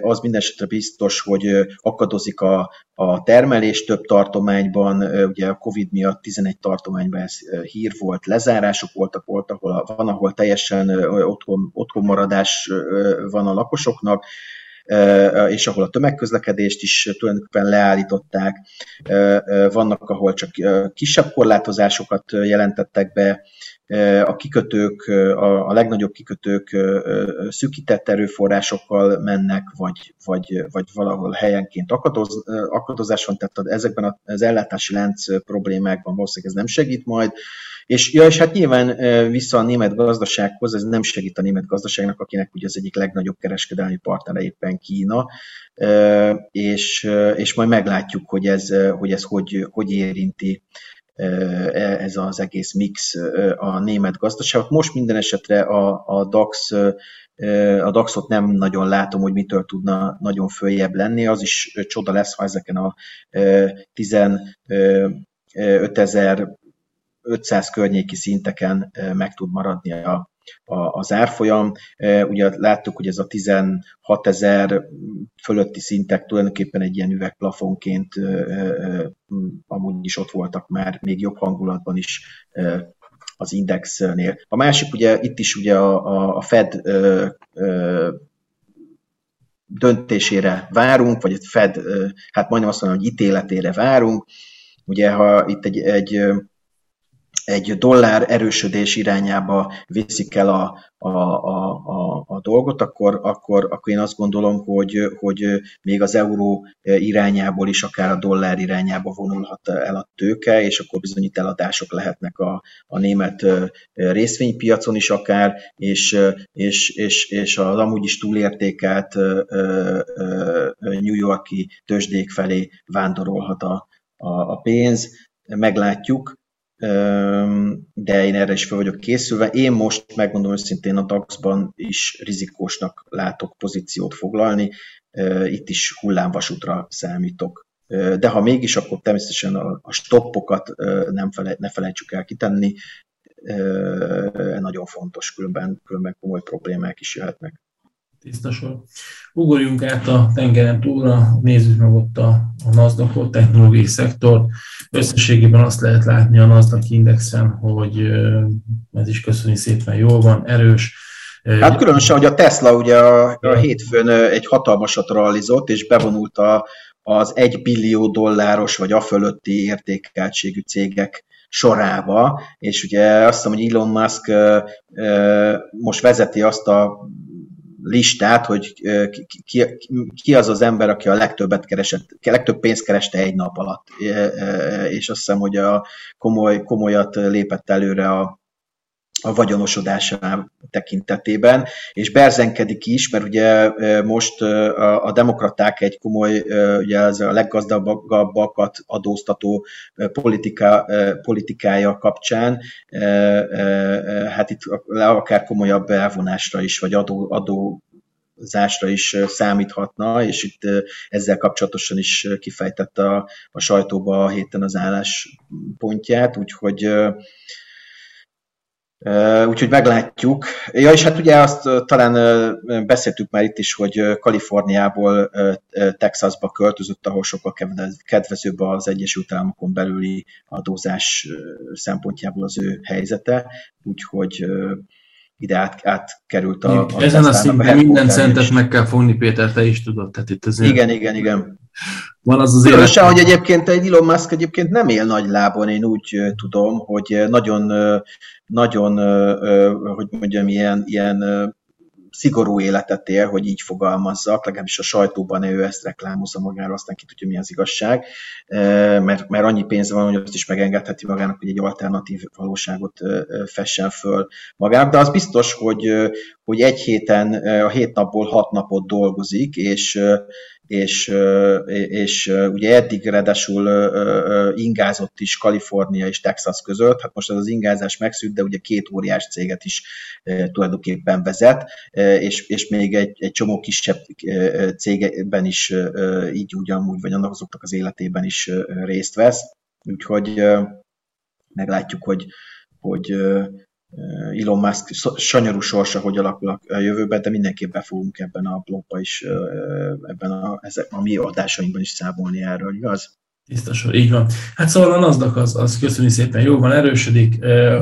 Az minden esetre biztos, hogy akadozik a, a termelés több tartományban, ugye a Covid miatt 11 tartományban ez hír volt, lezárások voltak, volt, ahol, van, ahol teljesen otthon, otthonmaradás van a lakosoknak, és ahol a tömegközlekedést is tulajdonképpen leállították. Vannak, ahol csak kisebb korlátozásokat jelentettek be, a kikötők, a, legnagyobb kikötők szűkített erőforrásokkal mennek, vagy, vagy, vagy valahol helyenként akadoz, akadozás van, tehát ezekben az ellátási lánc problémákban valószínűleg ez nem segít majd. És, ja, és hát nyilván vissza a német gazdasághoz, ez nem segít a német gazdaságnak, akinek ugye az egyik legnagyobb kereskedelmi partnere éppen Kína, és, és majd meglátjuk, hogy ez hogy, ez hogy, hogy érinti e, ez az egész mix a német gazdaságot. Most minden esetre a, a DAX a DAX-ot nem nagyon látom, hogy mitől tudna nagyon följebb lenni. Az is csoda lesz, ha ezeken a 15 ezer 500 környéki szinteken meg tud maradni a, a, az árfolyam. Ugye láttuk, hogy ez a 16 ezer fölötti szintek tulajdonképpen egy ilyen üvegplafonként amúgy is ott voltak már, még jobb hangulatban is az indexnél. A másik ugye itt is ugye a, a, Fed ö, ö, döntésére várunk, vagy a Fed, hát majdnem azt mondom, hogy ítéletére várunk. Ugye ha itt egy, egy egy dollár erősödés irányába viszik el a, a, a, a, a dolgot, akkor, akkor, akkor én azt gondolom, hogy, hogy még az euró irányából is akár a dollár irányába vonulhat el a tőke, és akkor bizony itt eladások lehetnek a, a német részvénypiacon is akár, és, és, és, és az amúgy is túlértékelt New Yorki tőzsdék felé vándorolhat a, a, a pénz. Meglátjuk, de én erre is fel vagyok készülve. Én most megmondom őszintén a DAX-ban is rizikósnak látok pozíciót foglalni, itt is hullámvasútra számítok. De ha mégis, akkor természetesen a, stoppokat nem fele, ne felejtsük el kitenni, nagyon fontos, különben, különben komoly problémák is jöhetnek tiszta sor. Ugorjunk át a tengeren túlra, nézzük meg ott a, a NASDAQ technológiai szektor. Összességében azt lehet látni a NASDAQ indexen, hogy ez is köszöni szépen jól van, erős. Hát különösen, hogy a Tesla ugye a, a hétfőn egy hatalmasat realizott, és bevonult a, az egy billió dolláros vagy a fölötti értékeltségű cégek sorába, és ugye azt hiszem, hogy Elon Musk most vezeti azt a listát, hogy ki, ki az az ember, aki a legtöbbet keresett, a legtöbb pénzt kereste egy nap alatt. És azt hiszem, hogy a komoly, komolyat lépett előre a, a vagyonosodása tekintetében, és berzenkedik is, mert ugye most a, demokraták egy komoly, ugye ez a leggazdagabbakat adóztató politika, politikája kapcsán, hát itt akár komolyabb elvonásra is, vagy adó, adó zásra is számíthatna, és itt ezzel kapcsolatosan is kifejtette a, a sajtóba a héten az álláspontját, úgyhogy Úgyhogy meglátjuk. Ja, és hát ugye azt talán beszéltük már itt is, hogy Kaliforniából Texasba költözött, ahol sokkal kedvezőbb az Egyesült Államokon belüli adózás szempontjából az ő helyzete, úgyhogy ide át, átkerült a, a Ezen a szinten minden centet meg kell fogni, Péter, te is tudod. Tehát itt azért... Igen, igen, igen. Van az az Különösen, hogy egyébként egy Elon Musk egyébként nem él nagy lábon, én úgy tudom, hogy nagyon, nagyon hogy mondjam, ilyen, ilyen szigorú életet él, hogy így fogalmazzak, legalábbis a sajtóban ő ezt reklámozza magára, aztán ki tudja, mi az igazság, mert, mert annyi pénze van, hogy azt is megengedheti magának, hogy egy alternatív valóságot fessen föl magának, de az biztos, hogy, hogy egy héten, a hét napból hat napot dolgozik, és és, és ugye eddig redesül ingázott is Kalifornia és Texas között, hát most ez az ingázás megszűnt, de ugye két óriás céget is tulajdonképpen vezet, és, és még egy, egy csomó kisebb cégben is így ugyanúgy, vagy annak azoknak az életében is részt vesz, úgyhogy meglátjuk, hogy, hogy Elon Musk sanyarú sorsa, hogy alakul a jövőben, de mindenképp be fogunk ebben a blogban is, ebben a, a mi adásainkban is számolni erről, igaz? Biztos, így van. Hát szóval a NASDAQ az, az köszönjük szépen, jó van, erősödik.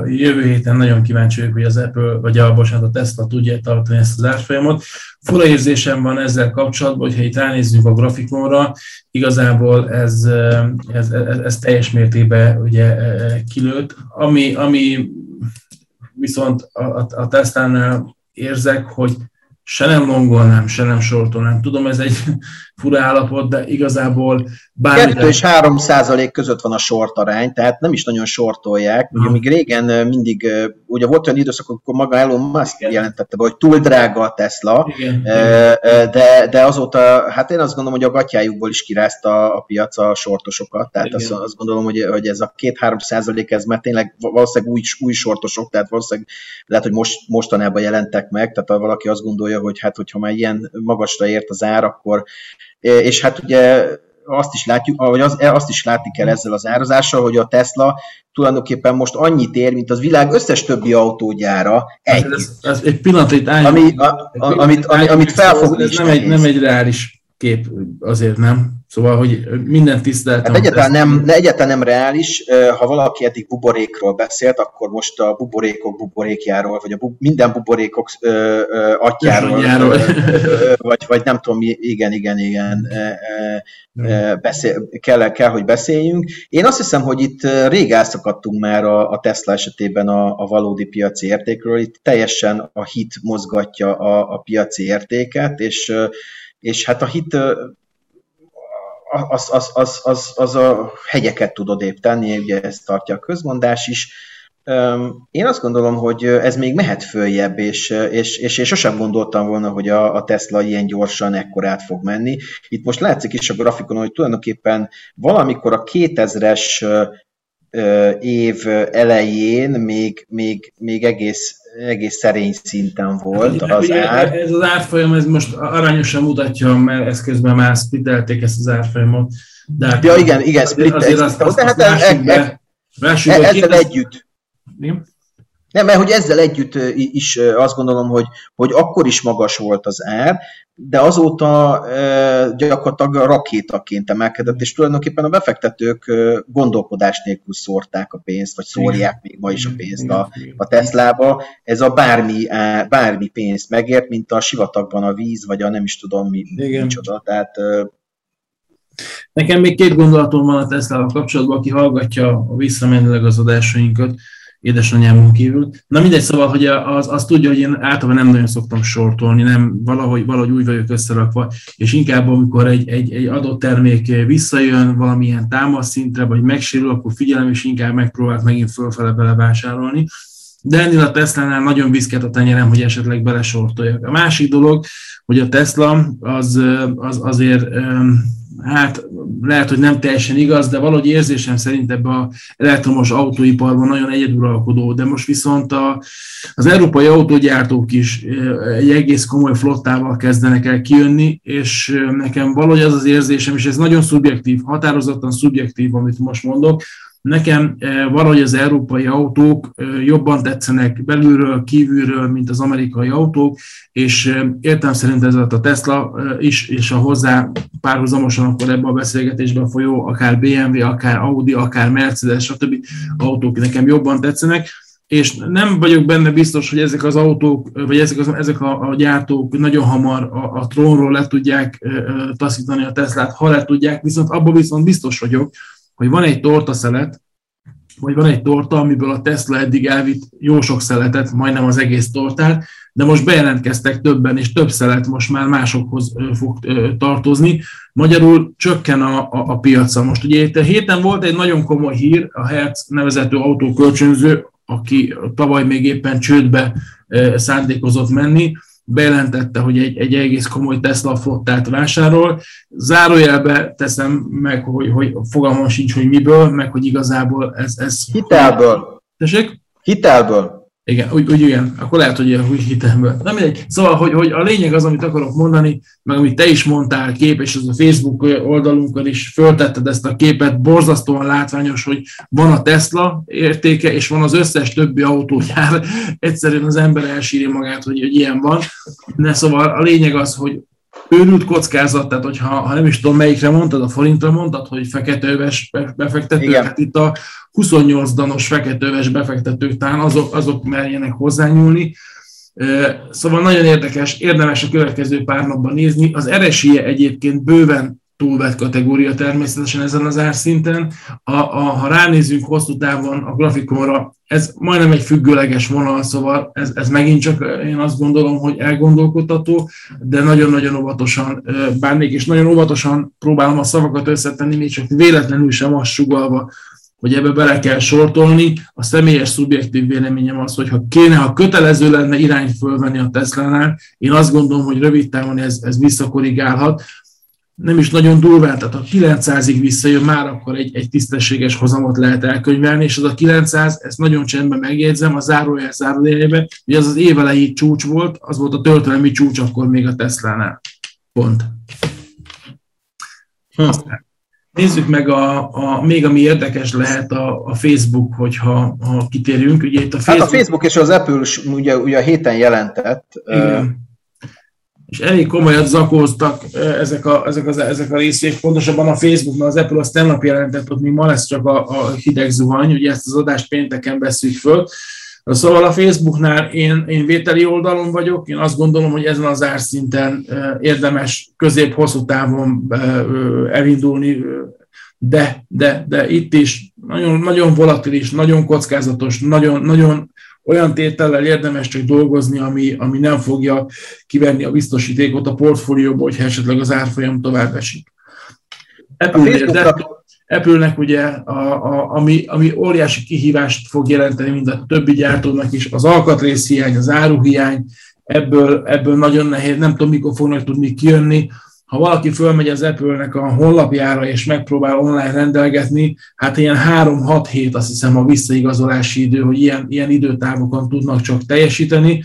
Jövő héten nagyon kíváncsi vagyok, hogy az Apple, vagy a, bocsánat, a Tesla tudja tartani ezt az árfolyamot. Fura érzésem van ezzel kapcsolatban, hogyha itt ránézzünk a grafikonra, igazából ez, ez, ez, ez teljes mértékben ugye kilőtt. Ami, ami viszont a, a, a Tesla-nál érzek, hogy se nem longolnám, se nem sortolnám. Tudom, ez egy (laughs) fura állapot, de igazából bármi... 2 és 3 százalék között van a sort arány, tehát nem is nagyon sortolják. Ugye még régen mindig, ugye volt olyan időszak, amikor maga Elon Musk Igen. jelentette be, hogy túl drága a Tesla, Igen. de, de azóta, hát én azt gondolom, hogy a gatyájukból is kirázta a piac a sortosokat, tehát azt, azt gondolom, hogy, hogy ez a 2-3 százalék, ez mert tényleg valószínűleg új, új sortosok, tehát valószínűleg lehet, hogy most, mostanában jelentek meg, tehát ha valaki azt gondolja, hogy hát hogyha már ilyen magasra ért az ár, akkor és hát ugye azt is látjuk, vagy az, azt is látni kell ezzel az árazással, hogy a Tesla tulajdonképpen most annyit ér, mint az világ összes többi autógyára egy. Ez, ez egy pillanat, itt ami, a, a, amit, amit, amit felfogni ez nem, egy, nem egy reális kép, azért nem. Szóval, hogy minden tiszteltem. Hát egyáltalán nem, egyáltalán nem reális. Ha valaki eddig buborékról beszélt, akkor most a buborékok buborékjáról, vagy a bu- minden buborékok ö, ö, atyáról, ö, ö, vagy, vagy nem tudom, igen, igen, igen, beszél, kell, kell, hogy beszéljünk. Én azt hiszem, hogy itt rég elszakadtunk már a, a Tesla esetében a, a valódi piaci értékről. Itt teljesen a hit mozgatja a, a piaci értéket, és és hát a hit az, az, az, az, az a hegyeket tud odébb tenni, ugye ezt tartja a közmondás is. Én azt gondolom, hogy ez még mehet följebb, és, és, és én sosem gondoltam volna, hogy a, a Tesla ilyen gyorsan ekkorát fog menni. Itt most látszik is a grafikonon, hogy tulajdonképpen valamikor a 2000-es év elején még, még, még egész egész szerény szinten volt hát, az ugye, ár. Ez az árfolyam, ez most arányosan mutatja, mert ezt közben már splittelték ezt az árfolyamot. De hát ja, igen, igen, azért, azért azt, azt, azt, azt e, e, e, e, ezzel együtt. Nem, mert hogy ezzel együtt is azt gondolom, hogy, hogy akkor is magas volt az ár, de azóta gyakorlatilag rakétaként emelkedett, és tulajdonképpen a befektetők gondolkodás nélkül szórták a pénzt, vagy szórják még ma is a pénzt a, a Teslába. Ez a bármi, bármi pénzt megért, mint a sivatagban a víz, vagy a nem is tudom mi, Igen. micsoda. Tehát Nekem még két gondolatom van a Tesla kapcsolatban, aki hallgatja a visszamenőleg az adásainkat, édesanyámon kívül. Na mindegy, szóval, hogy az, az tudja, hogy én általában nem nagyon szoktam sortolni, nem valahogy, valahogy úgy vagyok összerakva, és inkább amikor egy, egy, egy adott termék visszajön valamilyen támasz szintre, vagy megsérül, akkor figyelem, és inkább megpróbálok megint fölfele belevásárolni. De ennél a Tesla-nál nagyon viszket a tenyerem, hogy esetleg belesortoljak. A másik dolog, hogy a Tesla az, az azért hát lehet, hogy nem teljesen igaz, de valahogy érzésem szerint ebbe a elektromos autóiparban nagyon egyeduralkodó, de most viszont a, az európai autógyártók is egy egész komoly flottával kezdenek el kijönni, és nekem valahogy az az érzésem, és ez nagyon szubjektív, határozottan szubjektív, amit most mondok, Nekem valahogy az európai autók jobban tetszenek belülről, kívülről, mint az amerikai autók, és értem szerint ez a Tesla is, és a hozzá párhuzamosan akkor ebbe a beszélgetésben folyó, akár BMW, akár Audi, akár Mercedes, stb. autók nekem jobban tetszenek. és nem vagyok benne biztos, hogy ezek az autók, vagy ezek, az, ezek a, a gyártók nagyon hamar a, a trónról le tudják taszítani a Teslát, ha le tudják, viszont abban viszont biztos vagyok, hogy van egy tortaszelet, vagy van egy torta, amiből a Tesla eddig elvitt jó sok szeletet, majdnem az egész tortát, de most bejelentkeztek többen, és több szelet most már másokhoz fog tartozni. Magyarul csökken a, a, a piaca. Most ugye itt a héten volt egy nagyon komoly hír, a Hertz nevezető autókölcsönző, aki tavaly még éppen csődbe szándékozott menni, bejelentette, hogy egy, egy egész komoly Tesla flottát vásárol. Zárójelbe teszem meg, hogy, hogy fogalmam sincs, hogy miből, meg hogy igazából ez... ez Hitelből. Tessék? Hitelből. Igen, úgy, úgy igen, akkor lehet, hogy úgy hitemből. Nem mindegy. Szóval, hogy, hogy a lényeg az, amit akarok mondani, meg amit te is mondtál kép, és az a Facebook oldalunkon is föltetted ezt a képet, borzasztóan látványos, hogy van a Tesla értéke, és van az összes többi autógyár. Egyszerűen az ember elsírja magát, hogy, hogy ilyen van. De szóval a lényeg az, hogy őrült kockázat, tehát hogyha ha nem is tudom melyikre mondtad, a forintra mondtad, hogy feketőves befektetők, Igen. hát itt a 28 danos feketőves befektetők talán azok, azok merjenek hozzányúlni. Szóval nagyon érdekes, érdemes a következő pár napban nézni. Az eresie egyébként bőven túlvett kategória természetesen ezen az árszinten. A, a, ha ránézünk hosszú távon a grafikonra, ez majdnem egy függőleges vonal, szóval ez, ez megint csak én azt gondolom, hogy elgondolkodható, de nagyon-nagyon óvatosan bánnék, és nagyon óvatosan próbálom a szavakat összetenni, még csak véletlenül sem azt sugalva, hogy ebbe bele kell sortolni. A személyes szubjektív véleményem az, hogy ha kéne, ha kötelező lenne irányt fölvenni a Tesla-nál, én azt gondolom, hogy rövid távon ez, ez visszakorrigálhat nem is nagyon durván, tehát ha 900-ig visszajön, már akkor egy, egy tisztességes hozamot lehet elkönyvelni, és az a 900, ezt nagyon csendben megjegyzem, a zárójel zárójeljében, hogy az az évelei csúcs volt, az volt a történelmi csúcs akkor még a Tesla-nál. Pont. Hm. Aztán nézzük meg a, a, még ami érdekes lehet a, a Facebook, hogyha ha kitérjünk. Ugye itt a Facebook... Hát a Facebook és az Apple ugye, ugye a héten jelentett. Igen és elég komolyat zakóztak ezek a, ezek, az, ezek a részvég, pontosabban a Facebook, mert az Apple azt tegnap jelentett, hogy mi ma lesz csak a, a hideg zuhany, ugye ezt az adást pénteken veszük föl. Szóval a Facebooknál én, én vételi oldalon vagyok, én azt gondolom, hogy ezen az árszinten érdemes közép-hosszú távon elindulni, de, de, de itt is nagyon, nagyon volatilis, nagyon kockázatos, nagyon, nagyon olyan tétellel érdemes csak dolgozni, ami, ami nem fogja kivenni a biztosítékot a portfólióból, hogyha esetleg az árfolyam tovább esik. Apple-nek, ugye, a, a, ami, ami óriási kihívást fog jelenteni mind a többi gyártónak is, az alkatrészhiány, az áruhiány, ebből, ebből nagyon nehéz, nem tudom, mikor fognak tudni kijönni, ha valaki fölmegy az Apple-nek a honlapjára és megpróbál online rendelgetni, hát ilyen 3-6 hét azt hiszem a visszaigazolási idő, hogy ilyen, ilyen időtávokon tudnak csak teljesíteni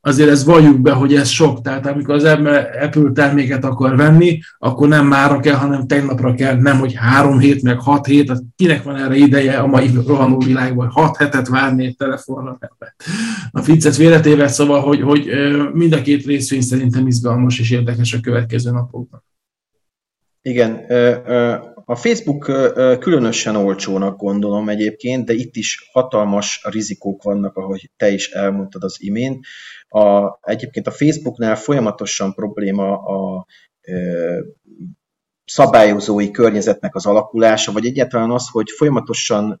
azért ez valljuk be, hogy ez sok. Tehát amikor az Apple terméket akar venni, akkor nem mára kell, hanem tegnapra kell, nem hogy három hét, meg hat hét, tehát kinek van erre ideje a mai rohanó világban, hat hetet várni egy telefonra. A ficcet véletével szóval, hogy, hogy mind a két részvény szerintem izgalmas és érdekes a következő napokban. Igen, a Facebook különösen olcsónak gondolom egyébként, de itt is hatalmas rizikók vannak, ahogy te is elmondtad az imént. A, egyébként a Facebooknál folyamatosan probléma a szabályozói környezetnek az alakulása, vagy egyáltalán az, hogy folyamatosan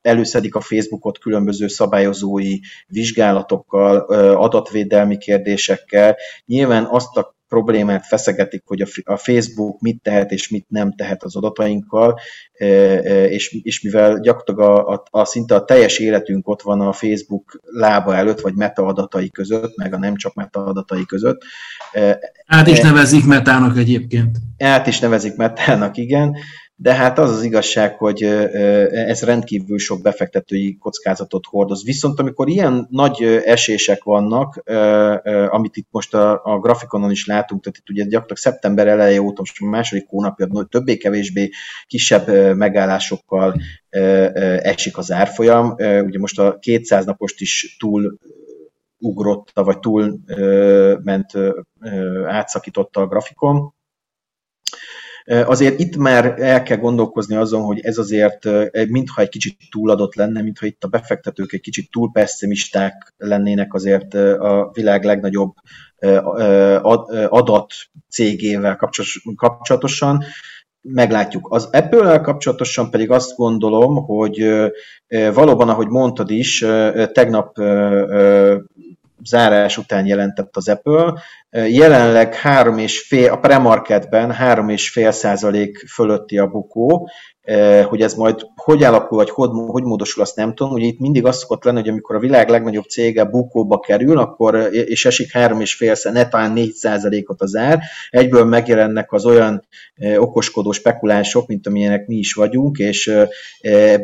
előszedik a Facebookot különböző szabályozói vizsgálatokkal, adatvédelmi kérdésekkel. Nyilván azt a problémát feszegetik, hogy a Facebook mit tehet és mit nem tehet az adatainkkal, és, és mivel gyakorlatilag a, a, a szinte a teljes életünk ott van a Facebook lába előtt, vagy meta adatai között, meg a nem csak meta adatai között. Át is nevezik metának egyébként. Át is nevezik metának, igen de hát az az igazság, hogy ez rendkívül sok befektetői kockázatot hordoz. Viszont amikor ilyen nagy esések vannak, amit itt most a, a grafikonon is látunk, tehát itt ugye gyakorlatilag szeptember eleje óta, most a második hónapja többé-kevésbé kisebb megállásokkal esik az árfolyam. Ugye most a 200 napost is túl ugrotta, vagy túl ment, átszakította a grafikon Azért itt már el kell gondolkozni azon, hogy ez azért mintha egy kicsit túladott lenne, mintha itt a befektetők egy kicsit túl pessimisták lennének azért a világ legnagyobb adat cégével kapcsolatosan. Meglátjuk. Az Apple-el kapcsolatosan pedig azt gondolom, hogy valóban, ahogy mondtad is, tegnap zárás után jelentett az Apple. Jelenleg három és fél, a premarketben három és fél százalék fölötti a bukó, hogy ez majd hogy alakul, vagy hogy, hogy módosul, azt nem tudom. Ugye itt mindig az szokott lenni, hogy amikor a világ legnagyobb cége bukóba kerül, akkor, eh, és esik 3,5, netán 4 százalékot az ár, egyből megjelennek az olyan eh, okoskodó spekulánsok, mint amilyenek mi is vagyunk, és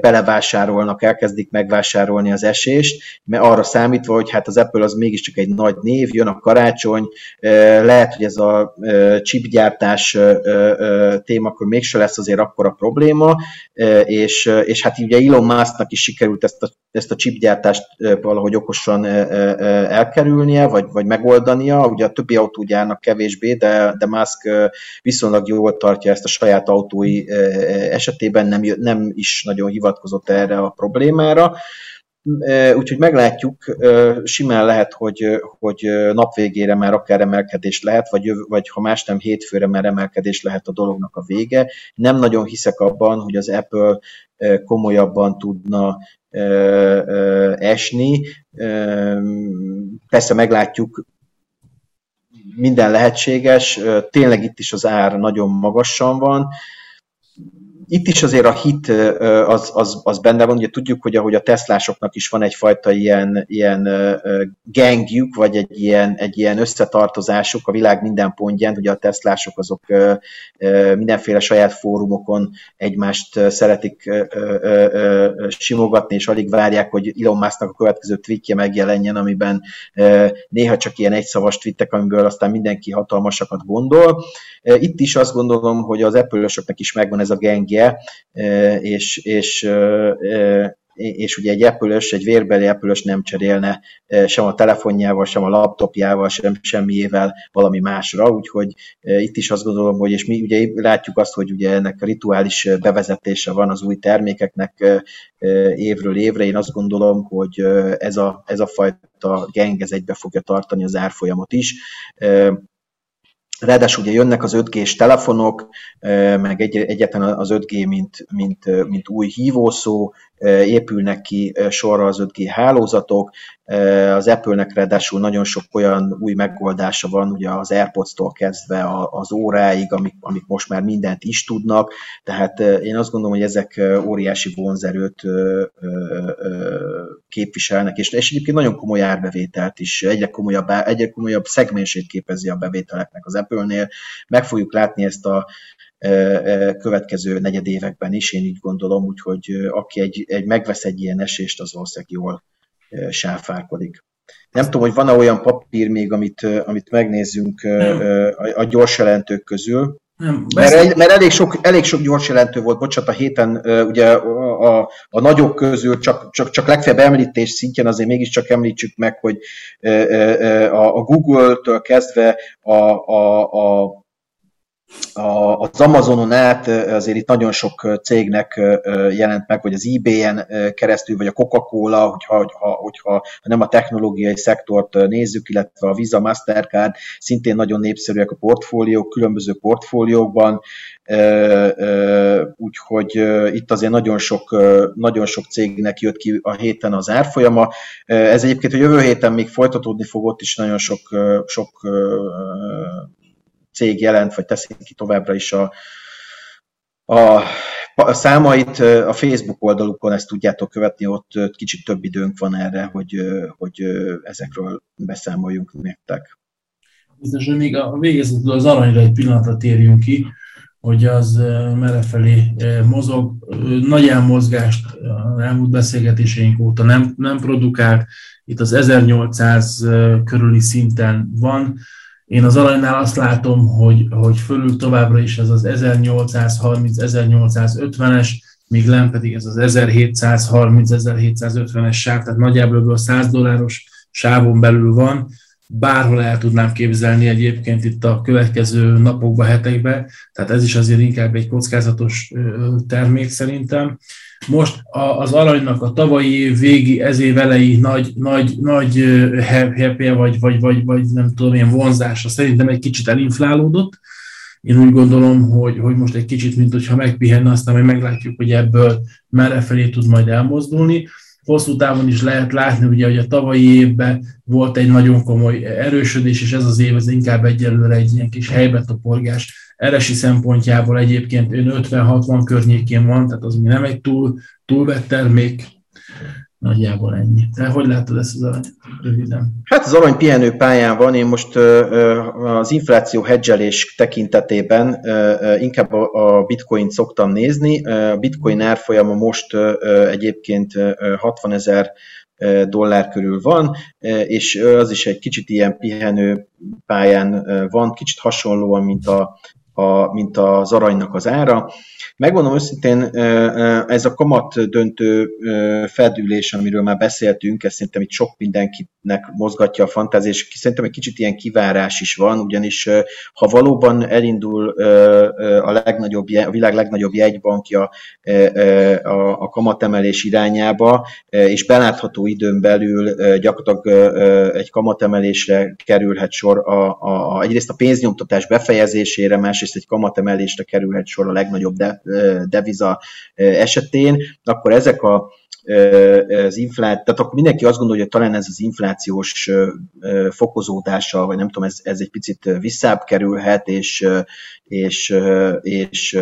belevásárolnak, elkezdik megvásárolni az esést, mert arra számítva, hogy hát az Apple az mégiscsak egy nagy név, jön a karácsony, lehet, hogy ez a chipgyártás témakör mégse lesz azért akkora probléma, és, és hát ugye Elon Musknak is sikerült ezt a, ezt a chipgyártást valahogy okosan elkerülnie, vagy, vagy megoldania. Ugye a többi autógyárnak kevésbé, de, de Musk viszonylag jól tartja ezt a saját autói esetében, nem, nem is nagyon hivatkozott erre a problémára. Úgyhogy meglátjuk, simán lehet, hogy, hogy nap már akár emelkedés lehet, vagy, vagy ha más nem hétfőre már emelkedés lehet a dolognak a vége. Nem nagyon hiszek abban, hogy az Apple komolyabban tudna esni. Persze meglátjuk, minden lehetséges, tényleg itt is az ár nagyon magasan van, itt is azért a hit az, az, az benne van, ugye tudjuk, hogy ahogy a Teslásoknak is van egyfajta ilyen, ilyen gangjük, vagy egy ilyen, egy ilyen összetartozásuk a világ minden pontján, ugye a Teslások azok mindenféle saját fórumokon egymást szeretik simogatni, és alig várják, hogy Elon Musknak a következő tweetje megjelenjen, amiben néha csak ilyen egyszavas tweetek, amiből aztán mindenki hatalmasakat gondol. Itt is azt gondolom, hogy az apple is megvan ez a gengje, és, és és ugye egy apple egy vérbeli apple nem cserélne sem a telefonjával, sem a laptopjával, sem semmiével valami másra, úgyhogy itt is azt gondolom, hogy és mi ugye látjuk azt, hogy ugye ennek a rituális bevezetése van az új termékeknek évről évre, én azt gondolom, hogy ez a, ez a fajta geng ez egybe fogja tartani az árfolyamot is. Ráadásul ugye jönnek az 5G-s telefonok, meg egy, egyetlen az 5G, mint, mint, mint új hívószó, épülnek ki sorra az 5G hálózatok, az Apple-nek ráadásul nagyon sok olyan új megoldása van, ugye az AirPods-tól kezdve az óráig, amik, amik most már mindent is tudnak, tehát én azt gondolom, hogy ezek óriási vonzerőt képviselnek, és, és egyébként nagyon komoly árbevételt is, egyre komolyabb, egyre komolyabb szegmensét képezi a bevételeknek az Apple-nél. Meg fogjuk látni ezt a következő negyedévekben is, én így gondolom, úgyhogy aki egy, egy megvesz egy ilyen esést, az valószínűleg jól sáfárkodik. Nem tudom, hogy van-e olyan papír még, amit, amit megnézzünk a, a gyors jelentők közül. Nem, mert, mert elég, sok, elég sok gyors jelentő volt, bocsánat, a héten ugye a, a, a nagyok közül csak, csak, csak legfeljebb említés szintjén azért mégiscsak említsük meg, hogy a, a Google-től kezdve a, a, a az Amazonon át azért itt nagyon sok cégnek jelent meg, vagy az eBay-en keresztül, vagy a Coca-Cola, hogyha, hogyha, hogyha nem a technológiai szektort nézzük, illetve a Visa, Mastercard szintén nagyon népszerűek a portfóliók, különböző portfóliókban, úgyhogy itt azért nagyon sok, nagyon sok cégnek jött ki a héten az árfolyama. Ez egyébként a jövő héten még folytatódni fog, ott is nagyon sok, sok cég jelent, vagy teszik ki továbbra is a, a, a számait a Facebook oldalukon, ezt tudjátok követni, ott kicsit több időnk van erre, hogy, hogy ezekről beszámoljunk nektek. Biztos, hogy még a végezetül az aranyra egy pillanatra térjünk ki, hogy az merre felé mozog. Nagy elmozgást az elmúlt beszélgetéseink óta nem, nem produkált, itt az 1800 körüli szinten van, én az aranynál azt látom, hogy, hogy fölül továbbra is ez az 1830-1850-es, míg len pedig ez az 1730-1750-es sáv, tehát nagyjából a 100 dolláros sávon belül van. Bárhol el tudnám képzelni egyébként itt a következő napokba, hetekbe, tehát ez is azért inkább egy kockázatos termék szerintem. Most az aranynak a tavalyi végi, ez év elejé nagy, nagy, nagy happy vagy, vagy, vagy, vagy nem tudom, ilyen vonzása szerintem egy kicsit elinflálódott. Én úgy gondolom, hogy, hogy most egy kicsit, mint hogyha megpihenne, aztán majd meglátjuk, hogy ebből merre felé tud majd elmozdulni hosszú távon is lehet látni, ugye, hogy a tavalyi évben volt egy nagyon komoly erősödés, és ez az év az inkább egyelőre egy ilyen kis helybetoporgás. Eresi szempontjából egyébként ön 50-60 környékén van, tehát az mi nem egy túl, túlvett termék, Nagyjából ennyi. Te hogy látod ezt az arany? Röviden. Hát az arany pihenő pályán van, én most az infláció hedgelés tekintetében inkább a bitcoin szoktam nézni. A bitcoin árfolyama most egyébként 60 ezer dollár körül van, és az is egy kicsit ilyen pihenő pályán van, kicsit hasonlóan, mint, a, a, mint az aranynak az ára. Megmondom őszintén, ez a kamat döntő fedülés, amiről már beszéltünk, ez szerintem itt sok mindenkinek mozgatja a fantázia, és szerintem egy kicsit ilyen kivárás is van, ugyanis ha valóban elindul a, legnagyobb, a világ legnagyobb jegybankja a, a kamatemelés irányába, és belátható időn belül gyakorlatilag egy kamatemelésre kerülhet sor, a, a, egyrészt a pénznyomtatás befejezésére, másrészt egy kamatemelésre kerülhet sor a legnagyobb de, deviza esetén, akkor ezek a az infláció, tehát akkor mindenki azt gondolja, hogy talán ez az inflációs fokozódása, vagy nem tudom, ez, ez egy picit visszább kerülhet, és, és, és,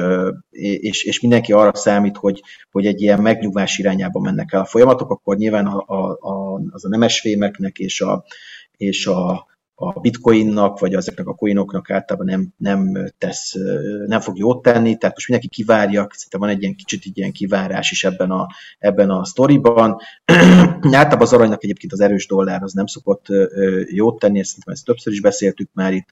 és, és mindenki arra számít, hogy, hogy egy ilyen megnyugvás irányába mennek el a folyamatok, akkor nyilván a, a, a, az a nemesfémeknek és a, és a, a bitcoinnak, vagy ezeknek a coinoknak általában nem, nem tesz, nem fog jót tenni, tehát most mindenki kivárja, szerintem van egy ilyen kicsit egy ilyen kivárás is ebben a, ebben a sztoriban. (clears throat) általában az aranynak egyébként az erős dollár az nem szokott jót tenni, ezt ezt többször is beszéltük már itt,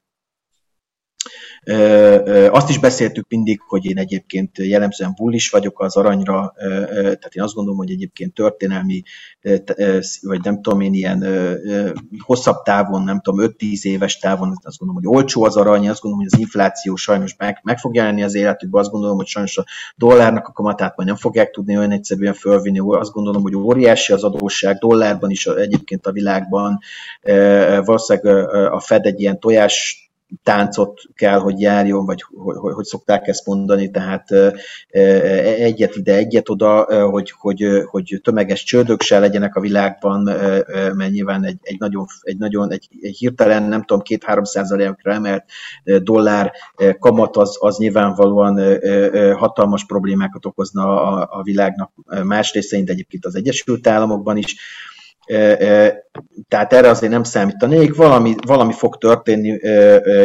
azt is beszéltük mindig, hogy én egyébként jellemzően bullis vagyok az aranyra, tehát én azt gondolom, hogy egyébként történelmi, vagy nem tudom én, ilyen hosszabb távon, nem tudom, 5-10 éves távon, azt gondolom, hogy olcsó az arany, azt gondolom, hogy az infláció sajnos meg, meg fog jelenni az életükben, azt gondolom, hogy sajnos a dollárnak a kamatát majd nem fogják tudni olyan egyszerűen fölvinni, azt gondolom, hogy óriási az adósság, dollárban is egyébként a világban, valószínűleg a Fed egy ilyen tojás táncot kell, hogy járjon, vagy hogy, hogy, hogy szokták ezt mondani, tehát egyet ide, egyet oda, hogy, hogy, hogy tömeges csődök se legyenek a világban, mert nyilván egy, egy nagyon, egy nagyon egy, egy hirtelen, nem tudom, két-három százalékra emelt dollár kamat az, az nyilvánvalóan hatalmas problémákat okozna a, a világnak más részein, de egyébként az Egyesült Államokban is tehát erre azért nem számítanék, valami, valami fog történni,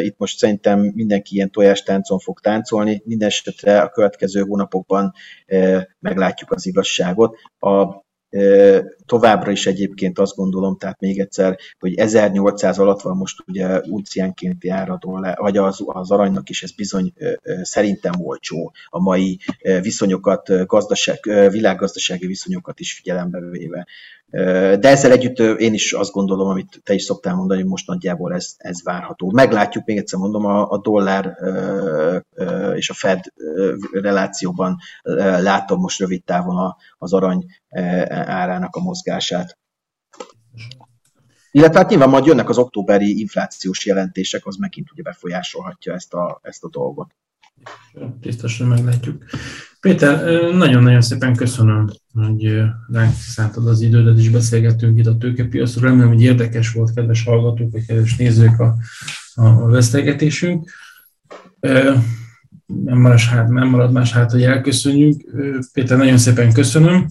itt most szerintem mindenki ilyen tojástáncon fog táncolni, minden esetre a következő hónapokban meglátjuk az igazságot. A Továbbra is egyébként azt gondolom, tehát még egyszer, hogy 1800 alatt van most ugye unciánkénti áradó, vagy az, az aranynak is ez bizony szerintem olcsó a mai viszonyokat, gazdaság, világgazdasági viszonyokat is figyelembe véve. De ezzel együtt én is azt gondolom, amit te is szoktál mondani, hogy most nagyjából ez, ez várható. Meglátjuk, még egyszer mondom, a, a dollár és a Fed relációban látom most rövid távon az arany árának a mozgását. Illetve hát nyilván majd jönnek az októberi inflációs jelentések, az megint ugye befolyásolhatja ezt a, ezt a dolgot. Biztosan meglátjuk. Péter, nagyon-nagyon szépen köszönöm, hogy ránk szántad az idődet, és beszélgettünk itt a tőkepiacról. Remélem, hogy érdekes volt, kedves hallgatók, vagy kedves nézők a, a beszélgetésünk. Nem marad, hát, nem marad más hát, hogy elköszönjünk. Péter, nagyon szépen köszönöm.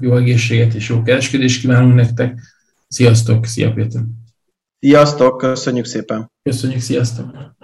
Jó egészséget és jó kereskedést kívánunk nektek. Sziasztok, szia Péter! Sziasztok, köszönjük szépen! Köszönjük, sziasztok!